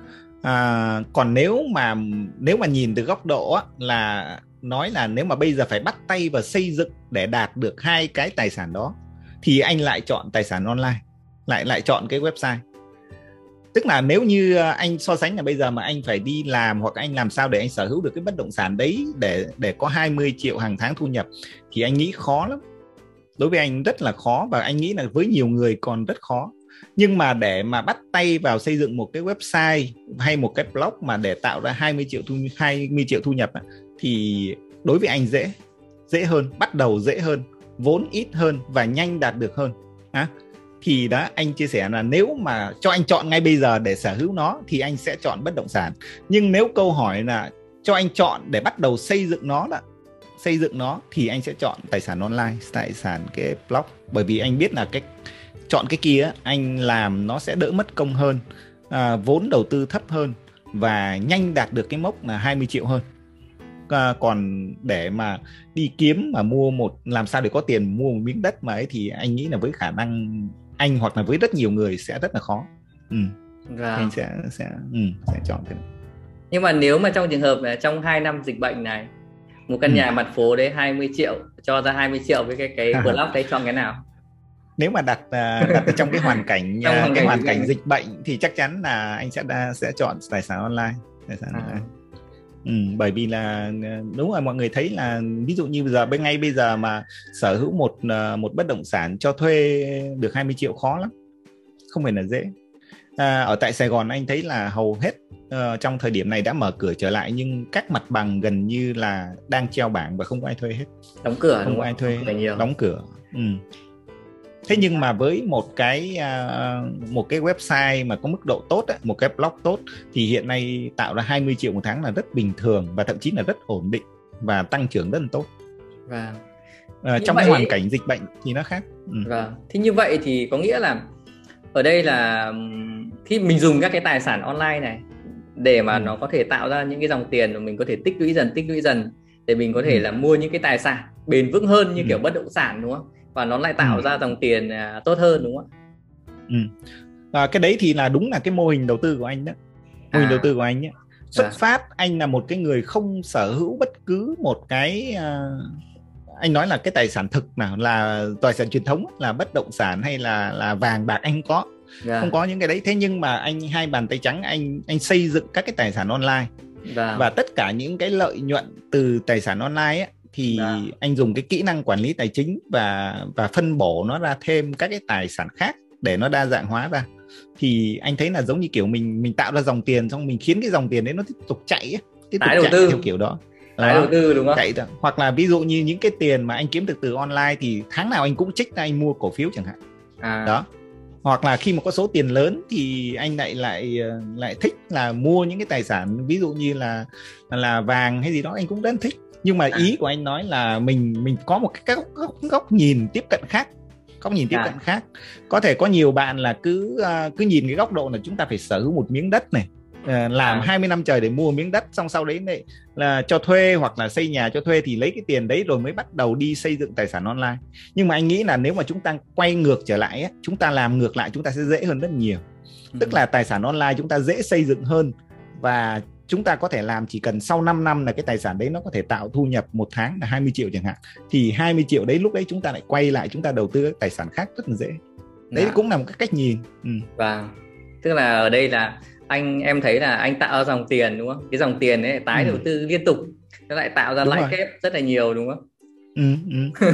à, còn nếu mà nếu mà nhìn từ góc độ á, là nói là nếu mà bây giờ phải bắt tay và xây dựng để đạt được hai cái tài sản đó thì anh lại chọn tài sản online, lại lại chọn cái website. Tức là nếu như ờ, anh so sánh là bây giờ mà anh phải đi làm hoặc anh làm sao để anh sở hữu được cái bất động sản đấy để để có 20 triệu hàng tháng thu nhập thì anh nghĩ khó lắm. Đối với anh rất là khó và anh nghĩ là với nhiều người còn rất khó. Nhưng mà để mà bắt tay vào xây dựng một cái website hay một cái blog mà để tạo ra 20 triệu thu 20 triệu thu nhập thì đối với anh dễ dễ hơn, bắt đầu dễ hơn vốn ít hơn và nhanh đạt được hơn. À, thì đó anh chia sẻ là nếu mà cho anh chọn ngay bây giờ để sở hữu nó thì anh sẽ chọn bất động sản. Nhưng nếu câu hỏi là cho anh chọn để bắt đầu xây dựng nó là xây dựng nó thì anh sẽ chọn tài sản online tài sản cái blog bởi vì anh biết là cái chọn cái kia anh làm nó sẽ đỡ mất công hơn à, vốn đầu tư thấp hơn và nhanh đạt được cái mốc là 20 triệu hơn à, còn để mà đi kiếm mà mua một làm sao để có tiền mua một miếng đất mà ấy thì anh nghĩ là với khả năng anh hoặc là với rất nhiều người sẽ rất là khó ừ. Vâng. anh sẽ sẽ ừ, sẽ chọn thế nhưng mà nếu mà trong trường hợp là trong 2 năm dịch bệnh này một căn ừ. nhà mặt phố đấy 20 triệu cho ra 20 triệu với cái cái blog đấy chọn cái nào nếu mà đặt à, đặt trong cái hoàn cảnh (laughs) trong hoàn cái hoàn cảnh dịch bệnh thì chắc chắn là anh sẽ sẽ chọn tài sản online tài sản à. online Ừ, bởi vì là ờ, đúng rồi mọi người thấy là ví dụ như bây giờ bên ngay bây giờ mà sở hữu một ờ, một bất động sản cho thuê được 20 triệu khó lắm không phải là dễ. À, ở tại Sài Gòn anh thấy là hầu hết uh, trong thời điểm này đã mở cửa trở lại nhưng các mặt bằng gần như là đang treo bảng và không có ai thuê hết. Đóng cửa không có ai thuê đóng cửa. Ừ thế nhưng mà với một cái uh, một cái website mà có mức độ tốt một cái blog tốt thì hiện nay tạo ra 20 triệu một tháng là rất bình thường và thậm chí là rất ổn định và tăng trưởng rất là tốt và uh, trong vậy... cái hoàn cảnh dịch bệnh thì nó khác ừ. vâng thì như vậy thì có nghĩa là ở đây là khi mình dùng các cái tài sản online này để mà ừ. nó có thể tạo ra những cái dòng tiền mà mình có thể tích lũy dần tích lũy dần để mình có thể ừ. là mua những cái tài sản bền vững hơn như ừ. kiểu bất động sản đúng không và nó lại tạo ừ. ra dòng tiền à, tốt hơn đúng không ạ? Ừ. À, cái đấy thì là đúng là cái mô hình đầu tư của anh đó mô hình à. đầu tư của anh nhé xuất à. phát anh là một cái người không sở hữu bất cứ một cái uh, anh nói là cái tài sản thực nào là tài sản truyền thống là bất động sản hay là là vàng bạc anh có yeah. Dạ. không có những cái đấy thế nhưng mà anh hai bàn tay trắng anh anh xây dựng các cái tài sản online yeah. Dạ. và tất cả những cái lợi nhuận từ tài sản online ấy, thì Đã. Dạ. anh dùng cái kỹ năng quản lý tài chính và và phân bổ nó ra thêm các cái tài sản khác để nó đa dạng hóa ra thì anh thấy là giống như kiểu mình mình tạo ra dòng tiền xong mình khiến cái dòng tiền đấy nó tiếp tục chạy ấy, tiếp tục đầu chạy tư. theo kiểu đó tái đầu tư đúng không chạy hoặc là ví dụ như những cái tiền mà anh kiếm được từ online thì tháng nào anh cũng trích ra anh mua cổ phiếu chẳng hạn à. đó hoặc là khi mà có số tiền lớn thì anh lại lại ờ, lại thích là mua những cái tài sản ví dụ như là là vàng hay gì đó anh cũng rất thích nhưng mà ý của anh nói là mình mình có một cái góc, góc, góc nhìn tiếp cận khác góc nhìn tiếp à. cận khác có thể có nhiều bạn là cứ uh, cứ nhìn cái góc độ là chúng ta phải sở hữu một miếng đất này uh, làm à. 20 năm trời để mua miếng đất xong sau đấy này là cho thuê hoặc là xây nhà cho thuê thì lấy cái tiền đấy rồi mới bắt đầu đi xây dựng tài sản online nhưng mà anh nghĩ là nếu mà chúng ta quay ngược trở lại ấy, chúng ta làm ngược lại chúng ta sẽ dễ hơn rất nhiều ừ. tức là tài sản online chúng ta dễ xây dựng hơn và chúng ta có thể làm chỉ cần sau 5 năm là cái tài sản đấy nó có thể tạo thu nhập một tháng là 20 triệu chẳng hạn thì 20 triệu đấy lúc đấy chúng ta lại quay lại chúng ta đầu tư các tài sản khác rất là dễ đấy à. cũng là một cái cách nhìn ừ. vâng tức là ở đây là anh em thấy là anh tạo ra dòng tiền đúng không cái dòng tiền ấy tái ừ. đầu tư liên tục nó lại tạo ra lãi kép rất là nhiều đúng không ừ, ừ.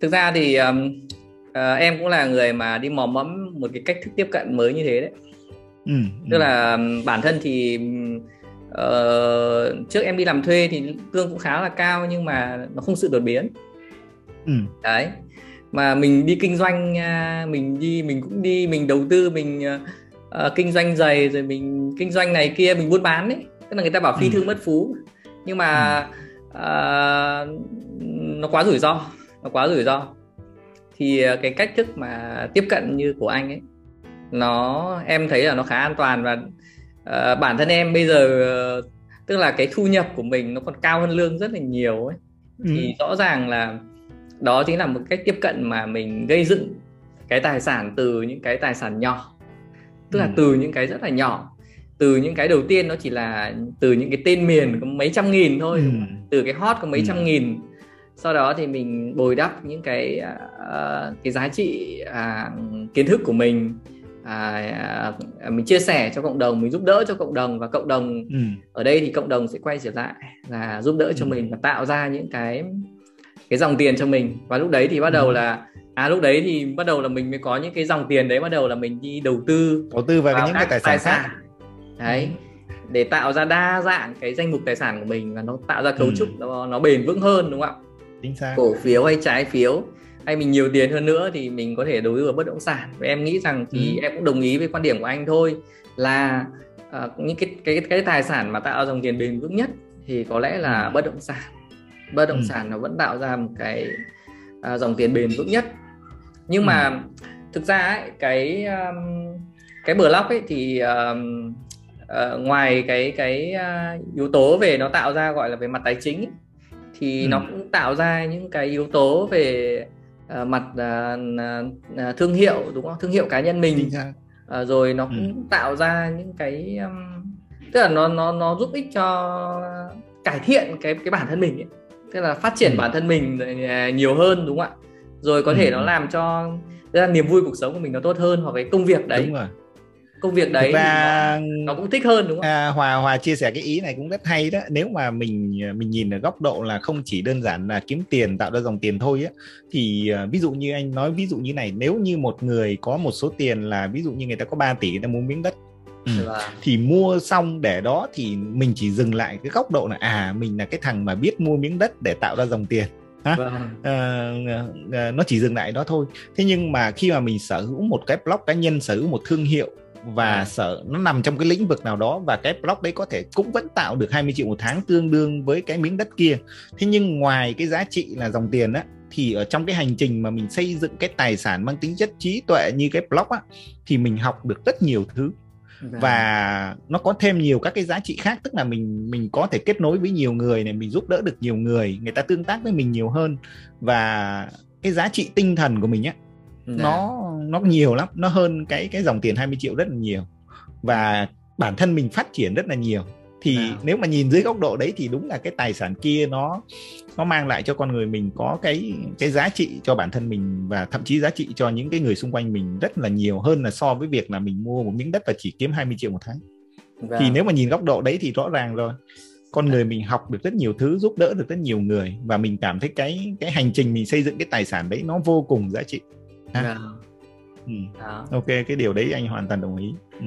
(laughs) thực ra thì um, uh, em cũng là người mà đi mò mẫm một cái cách thức tiếp cận mới như thế đấy ừ, tức ừ. là bản thân thì uh, trước em đi làm thuê thì lương cũng khá là cao nhưng mà nó không sự đột biến ừ. đấy mà mình đi kinh doanh mình đi mình cũng đi mình đầu tư mình uh, kinh doanh giày rồi mình kinh doanh này kia mình buôn bán đấy tức là người ta bảo phi ừ. thương mất phú nhưng mà ừ. uh, nó quá rủi ro nó quá rủi ro thì cái cách thức mà tiếp cận như của anh ấy nó em thấy là nó khá an toàn và uh, bản thân em bây giờ uh, tức là cái thu nhập của mình nó còn cao hơn lương rất là nhiều ấy ừ. thì rõ ràng là đó chính là một cách tiếp cận mà mình gây dựng cái tài sản từ những cái tài sản nhỏ tức là ừ. từ những cái rất là nhỏ từ những cái đầu tiên nó chỉ là từ những cái tên miền có mấy trăm nghìn thôi ừ. từ cái hot có mấy ừ. trăm nghìn sau đó thì mình bồi đắp những cái uh, cái giá trị uh, kiến thức của mình uh, uh, mình chia sẻ cho cộng đồng mình giúp đỡ cho cộng đồng và cộng đồng ừ. ở đây thì cộng đồng sẽ quay trở lại là giúp đỡ cho ừ. mình và tạo ra những cái cái dòng tiền cho mình và lúc đấy thì bắt đầu ừ. là à lúc đấy thì bắt đầu là mình mới có những cái dòng tiền đấy bắt đầu là mình đi đầu tư đầu tư vào, vào những cái tài sản, tài sản. đấy ừ. để tạo ra đa dạng cái danh mục tài sản của mình và nó tạo ra cấu ừ. trúc nó, nó bền vững hơn đúng không ạ chính xác cổ phiếu hay trái phiếu hay mình nhiều tiền hơn nữa thì mình có thể đầu tư vào bất động sản và em nghĩ rằng thì ừ. em cũng đồng ý với quan điểm của anh thôi là uh, những cái cái cái tài sản mà tạo dòng tiền bền vững nhất thì có lẽ là ừ. bất động sản bất động ừ. sản nó vẫn tạo ra một cái uh, dòng tiền bền vững nhất nhưng ừ. mà thực ra ấy, cái um, cái blog ấy thì um, uh, ngoài cái cái uh, yếu tố về nó tạo ra gọi là về mặt tài chính ấy, thì ừ. nó cũng tạo ra những cái yếu tố về uh, mặt uh, uh, thương hiệu đúng không thương hiệu cá nhân mình uh, rồi nó cũng ừ. tạo ra những cái um, tức là nó nó nó giúp ích cho cải thiện cái cái bản thân mình ấy. tức là phát triển ừ. bản thân mình nhiều hơn đúng không ạ rồi có ừ. thể nó làm cho là niềm vui cuộc sống của mình nó tốt hơn hoặc cái công việc đấy đúng rồi công việc đấy và nó, nó cũng thích hơn đúng không? À, Hòa Hòa chia sẻ cái ý này cũng rất hay đó. Nếu mà mình mình nhìn ở góc độ là không chỉ đơn giản là kiếm tiền tạo ra dòng tiền thôi á, thì uh, ví dụ như anh nói ví dụ như này, nếu như một người có một số tiền là ví dụ như người ta có 3 tỷ người ta muốn miếng đất Ừ. thì mua xong để đó thì mình chỉ dừng lại cái góc độ là à mình là cái thằng mà biết mua miếng đất để tạo ra dòng tiền ha? Vâng. À, à, nó chỉ dừng lại đó thôi thế nhưng mà khi mà mình sở hữu một cái blog cá nhân sở hữu một thương hiệu và à. sợ nó nằm trong cái lĩnh vực nào đó và cái block đấy có thể cũng vẫn tạo được 20 triệu một tháng tương đương với cái miếng đất kia thế nhưng ngoài cái giá trị là dòng tiền á thì ở trong cái hành trình mà mình xây dựng cái tài sản mang tính chất trí tuệ như cái block á thì mình học được rất nhiều thứ dạ. và nó có thêm nhiều các cái giá trị khác tức là mình mình có thể kết nối với nhiều người này mình giúp đỡ được nhiều người người ta tương tác với mình nhiều hơn và cái giá trị tinh thần của mình á Dạ. nó nó nhiều lắm nó hơn cái cái dòng tiền 20 triệu rất là nhiều và bản thân mình phát triển rất là nhiều thì à. nếu mà nhìn dưới góc độ đấy thì đúng là cái tài sản kia nó nó mang lại cho con người mình có cái cái giá trị cho bản thân mình và thậm chí giá trị cho những cái người xung quanh mình rất là nhiều hơn là so với việc là mình mua một miếng đất và chỉ kiếm 20 triệu một tháng. Vâng. Thì nếu mà nhìn góc độ đấy thì rõ ràng rồi. Con người mình học được rất nhiều thứ, giúp đỡ được rất nhiều người và mình cảm thấy cái cái hành trình mình xây dựng cái tài sản đấy nó vô cùng giá trị ha yeah. Dạ. ừ. Đó. ok cái điều đấy anh hoàn toàn đồng ý ừ.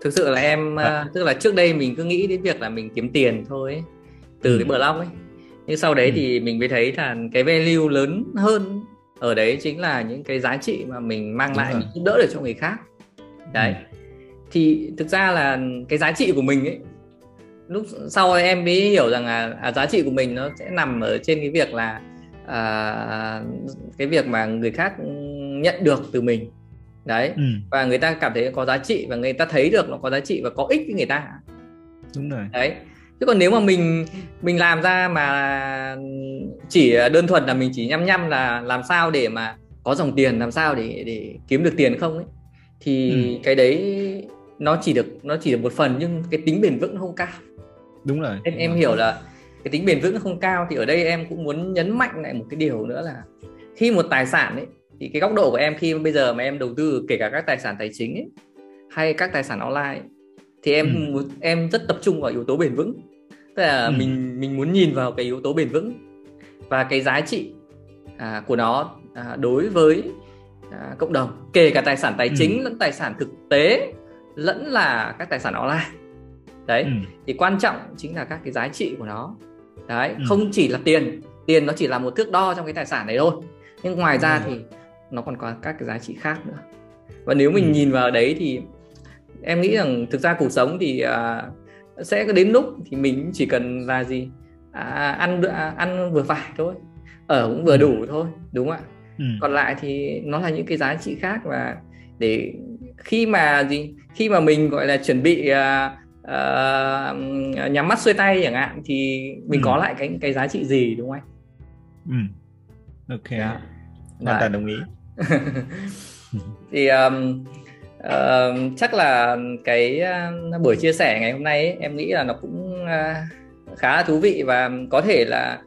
thực sự là em à. tức là trước đây mình cứ nghĩ đến việc là mình kiếm tiền thôi ấy, từ ừ. cái blog ấy nhưng sau đấy ừ. thì mình mới thấy là cái value lớn hơn ở đấy chính là những cái giá trị mà mình mang Đúng lại rồi. mình giúp đỡ được cho người khác đấy ừ. thì thực ra là cái giá trị của mình ấy lúc sau em mới hiểu rằng là à, giá trị của mình nó sẽ nằm ở trên cái việc là à, cái việc mà người khác nhận được từ mình. Đấy. Ừ. và người ta cảm thấy có giá trị và người ta thấy được nó có giá trị và có ích với người ta. Đúng rồi. Đấy. Chứ còn nếu mà mình mình làm ra mà chỉ đơn thuần là mình chỉ nhăm nhăm là làm sao để mà có dòng tiền làm sao để để kiếm được tiền không ấy thì ừ. cái đấy nó chỉ được nó chỉ được một phần nhưng cái tính bền vững nó không cao. Đúng rồi. Em em hiểu là cái tính bền vững nó không cao thì ở đây em cũng muốn nhấn mạnh lại một cái điều nữa là khi một tài sản ấy thì cái góc độ của em khi bây giờ mà em đầu tư kể cả các tài sản tài chính ấy, hay các tài sản online ấy, thì em ừ. em rất tập trung vào yếu tố bền vững tức là ừ. mình mình muốn nhìn vào cái yếu tố bền vững và cái giá trị à, của nó à, đối với à, cộng đồng kể cả tài sản tài ừ. chính lẫn tài sản thực tế lẫn là các tài sản online đấy ừ. thì quan trọng chính là các cái giá trị của nó đấy ừ. không chỉ là tiền tiền nó chỉ là một thước đo trong cái tài sản này thôi nhưng ngoài ra ừ. thì nó còn có các cái giá trị khác nữa và nếu mình ừ. nhìn vào đấy thì em nghĩ rằng thực ra cuộc sống thì uh, sẽ đến lúc thì mình chỉ cần là gì à, ăn à, ăn vừa phải thôi ở cũng vừa ừ. đủ thôi đúng không ạ ừ. còn lại thì nó là những cái giá trị khác và để khi mà gì khi mà mình gọi là chuẩn bị uh, uh, nhắm mắt xuôi tay chẳng hạn thì mình ừ. có lại cái cái giá trị gì đúng không anh? Ừ. Ok. Yeah. Dạ. Hoàn toàn đồng ý. (laughs) (laughs) thì um, uh, chắc là cái uh, buổi chia sẻ ngày hôm nay ấy, em nghĩ là nó cũng uh, khá là thú vị và có thể là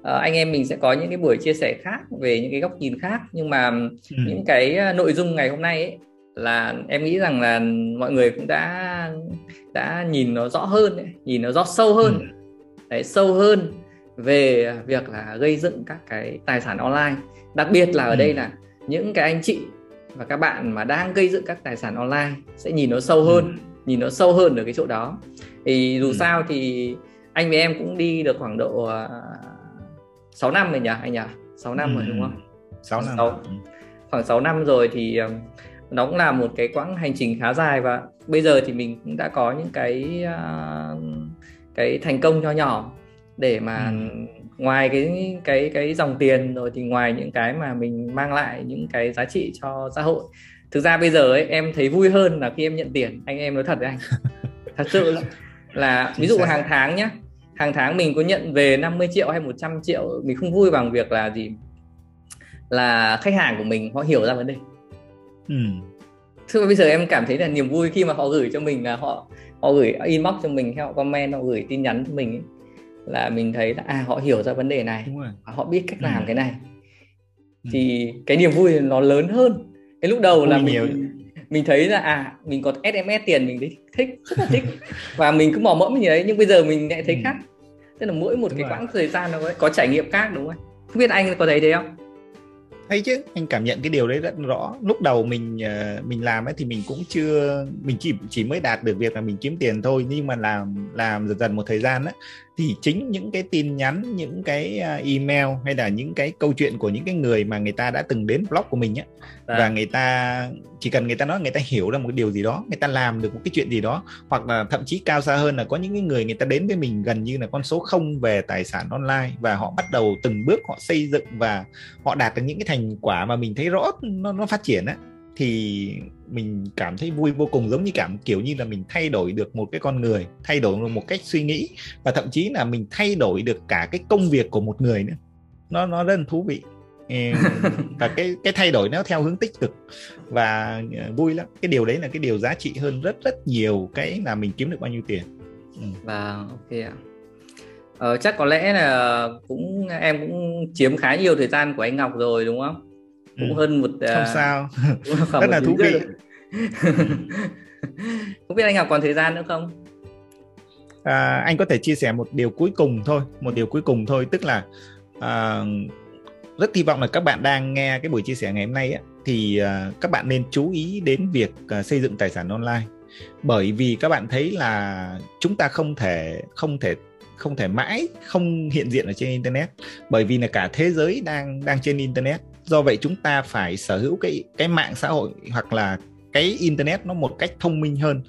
uh, anh em mình sẽ có những cái buổi chia sẻ khác về những cái góc nhìn khác nhưng mà ừ. những cái nội dung ngày hôm nay ấy, là em nghĩ rằng là mọi người cũng đã đã nhìn nó rõ hơn ấy, nhìn nó rõ sâu hơn ừ. đấy sâu hơn về việc là gây dựng các cái tài sản online đặc biệt là ở ừ. đây là những cái anh chị và các bạn mà đang gây dựng các tài sản online sẽ nhìn nó sâu hơn ừ. nhìn nó sâu hơn ở cái chỗ đó thì dù ừ. sao thì anh với em cũng đi được khoảng độ uh, à, 6 năm rồi nhỉ anh nhỉ 6 năm ừ. rồi đúng không 6 năm 6, khoảng 6 năm rồi thì uh, nó cũng là một cái quãng hành trình khá dài và bây giờ thì mình cũng đã có những cái uh, cái thành công nho nhỏ để mà ừ. ngoài cái cái cái dòng tiền rồi thì ngoài những cái mà mình mang lại những cái giá trị cho xã hội. Thực ra bây giờ ấy em thấy vui hơn là khi em nhận tiền. Anh em nói thật với anh. (laughs) Thật sự là, là ví dụ hàng tháng nhé hàng tháng mình có nhận về 50 triệu hay 100 triệu mình không vui bằng việc là gì? Là khách hàng của mình họ hiểu ra vấn đề ừ. Thế bây giờ em cảm thấy là niềm vui khi mà họ gửi cho mình là họ họ gửi inbox cho mình hay họ comment họ gửi tin nhắn cho mình ấy, là mình thấy là à họ hiểu ra vấn đề này họ biết cách làm ừ. cái này ừ. thì cái niềm vui nó lớn hơn cái lúc đầu là mình nhiều. mình thấy là à mình có sms tiền mình thấy thích rất là thích và mình cứ mò mẫm như đấy nhưng bây giờ mình lại thấy ừ. khác tức là mỗi một đúng cái quãng thời gian nó có trải nghiệm khác đúng không không biết anh có thấy thế không hay chứ, anh cảm nhận cái điều đấy rất rõ. Lúc đầu mình ờ, mình làm ấy thì mình cũng chưa, mình chỉ chỉ mới đạt được việc là mình kiếm tiền thôi. Nhưng mà làm làm dần dần một thời gian á thì chính những cái tin nhắn những cái à, email hay là những cái câu chuyện của những cái người mà người ta đã từng đến blog của mình á à. và người ta chỉ cần người ta nói người ta hiểu ra một cái điều gì đó người ta làm được một cái chuyện gì đó hoặc là thậm chí cao xa hơn là có những cái người người ta đến với mình gần như là con số không về tài sản online và họ bắt đầu từng bước họ xây dựng và họ đạt được những cái thành quả mà mình thấy rõ nó nó phát triển á thì mình cảm thấy vui vô cùng giống như cảm kiểu như là mình thay đổi được một cái con người thay đổi được một cách suy nghĩ và thậm chí là mình thay đổi được cả cái công việc của một người nữa. Nó nó rất là thú vị. (laughs) Và cái cái thay đổi nó theo hướng tích cực và ờ, vui lắm. Cái điều đấy là cái điều giá trị hơn rất rất nhiều cái là mình kiếm được bao nhiêu tiền. Ừ. và ok ạ. Ờ, chắc có lẽ là cũng em cũng chiếm khá nhiều thời gian của anh Ngọc rồi đúng không cũng ừ. hơn một không uh, sao. (laughs) rất là thú vị. (laughs) không biết anh học còn thời gian nữa không? À, anh có thể chia sẻ một điều cuối cùng thôi một điều cuối cùng thôi tức là à, rất hy vọng là các bạn đang nghe cái buổi chia sẻ ngày hôm nay á, thì à, các bạn nên chú ý đến việc à, xây dựng tài sản online. Bởi vì các bạn thấy là chúng ta không thể không thể không thể mãi không hiện diện ở trên internet. Bởi vì là cả thế giới đang đang trên internet do vậy chúng ta phải sở hữu cái cái mạng xã hội hoặc là cái internet nó một cách thông minh hơn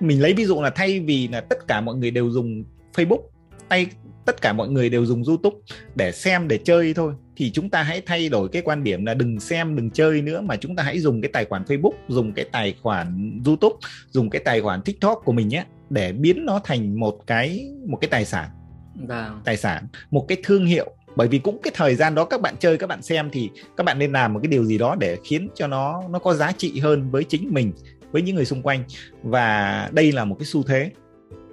mình lấy ví dụ là thay vì là tất cả mọi người đều dùng Facebook tay tất cả mọi người đều dùng YouTube để xem để chơi thôi thì chúng ta hãy thay đổi cái quan điểm là đừng xem đừng chơi nữa mà chúng ta hãy dùng cái tài khoản Facebook dùng cái tài khoản YouTube dùng cái tài khoản TikTok của mình nhé để biến nó thành một cái một cái tài sản vâng. tài sản một cái thương hiệu bởi vì cũng cái thời gian đó các bạn chơi các bạn xem thì các bạn nên làm một cái điều gì đó để khiến cho nó nó có giá trị hơn với chính mình với những người xung quanh. Và đây là một cái xu thế.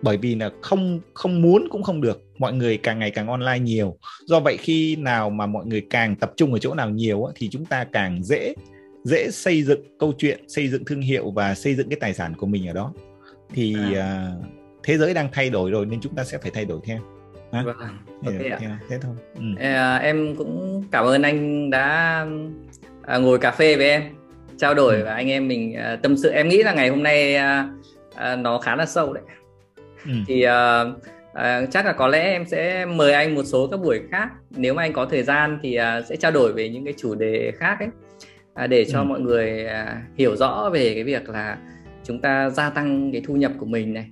Bởi vì là không không muốn cũng không được. Mọi người càng ngày càng online nhiều. Do vậy khi nào mà mọi người càng tập trung ở chỗ nào nhiều thì chúng ta càng dễ dễ xây dựng câu chuyện xây dựng thương hiệu và xây dựng cái tài sản của mình ở đó. Thì à. uh, thế giới đang thay đổi rồi nên chúng ta sẽ phải thay đổi theo à? vâng okay ạ. thế thôi ừ. à, em cũng cảm ơn anh đã à, ngồi cà phê với em trao đổi ừ. và anh em mình à, tâm sự em nghĩ là ngày hôm nay à, à, nó khá là sâu đấy ừ. thì à, à, chắc là có lẽ em sẽ mời anh một số các buổi khác nếu mà anh có thời gian thì à, sẽ trao đổi về những cái chủ đề khác ấy à, để cho ừ. mọi người à, hiểu rõ về cái việc là chúng ta gia tăng cái thu nhập của mình này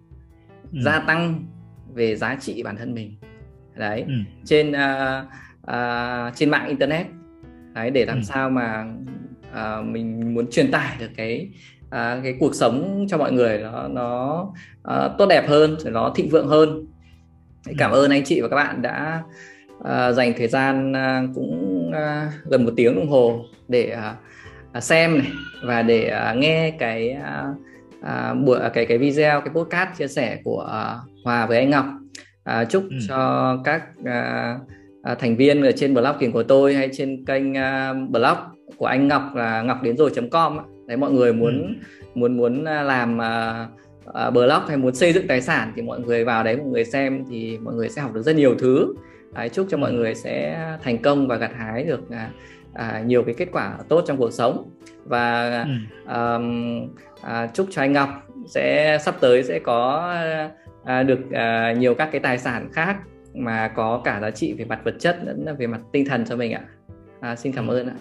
ừ. gia tăng về giá trị bản thân mình đấy ừ. trên uh, uh, trên mạng internet đấy để làm ừ. sao mà uh, mình muốn truyền tải được cái uh, cái cuộc sống cho mọi người nó nó uh, tốt đẹp hơn nó thịnh vượng hơn ừ. cảm ơn anh chị và các bạn đã uh, dành thời gian uh, cũng uh, gần một tiếng đồng hồ để uh, xem này và để uh, nghe cái uh, uh, buổi cái cái video cái podcast chia sẻ của uh, Hòa với anh Ngọc à, chúc ừ. cho các à, à, thành viên ở trên blog kiếm của tôi hay trên kênh à, blog của anh Ngọc là ngọc đến rồi.com đấy mọi người muốn ừ. muốn muốn à, làm à, à, blog hay muốn xây dựng tài sản thì mọi người vào đấy mọi người xem thì mọi người sẽ học được rất nhiều thứ đấy, chúc cho mọi ừ. người sẽ thành công và gặt hái được à, à, nhiều cái kết quả tốt trong cuộc sống và ừ. à, à, chúc cho anh Ngọc sẽ sắp tới sẽ có à, được à, nhiều các cái tài sản khác mà có cả giá trị về mặt vật chất lẫn về mặt tinh thần cho mình ạ. À, xin cảm ơn ạ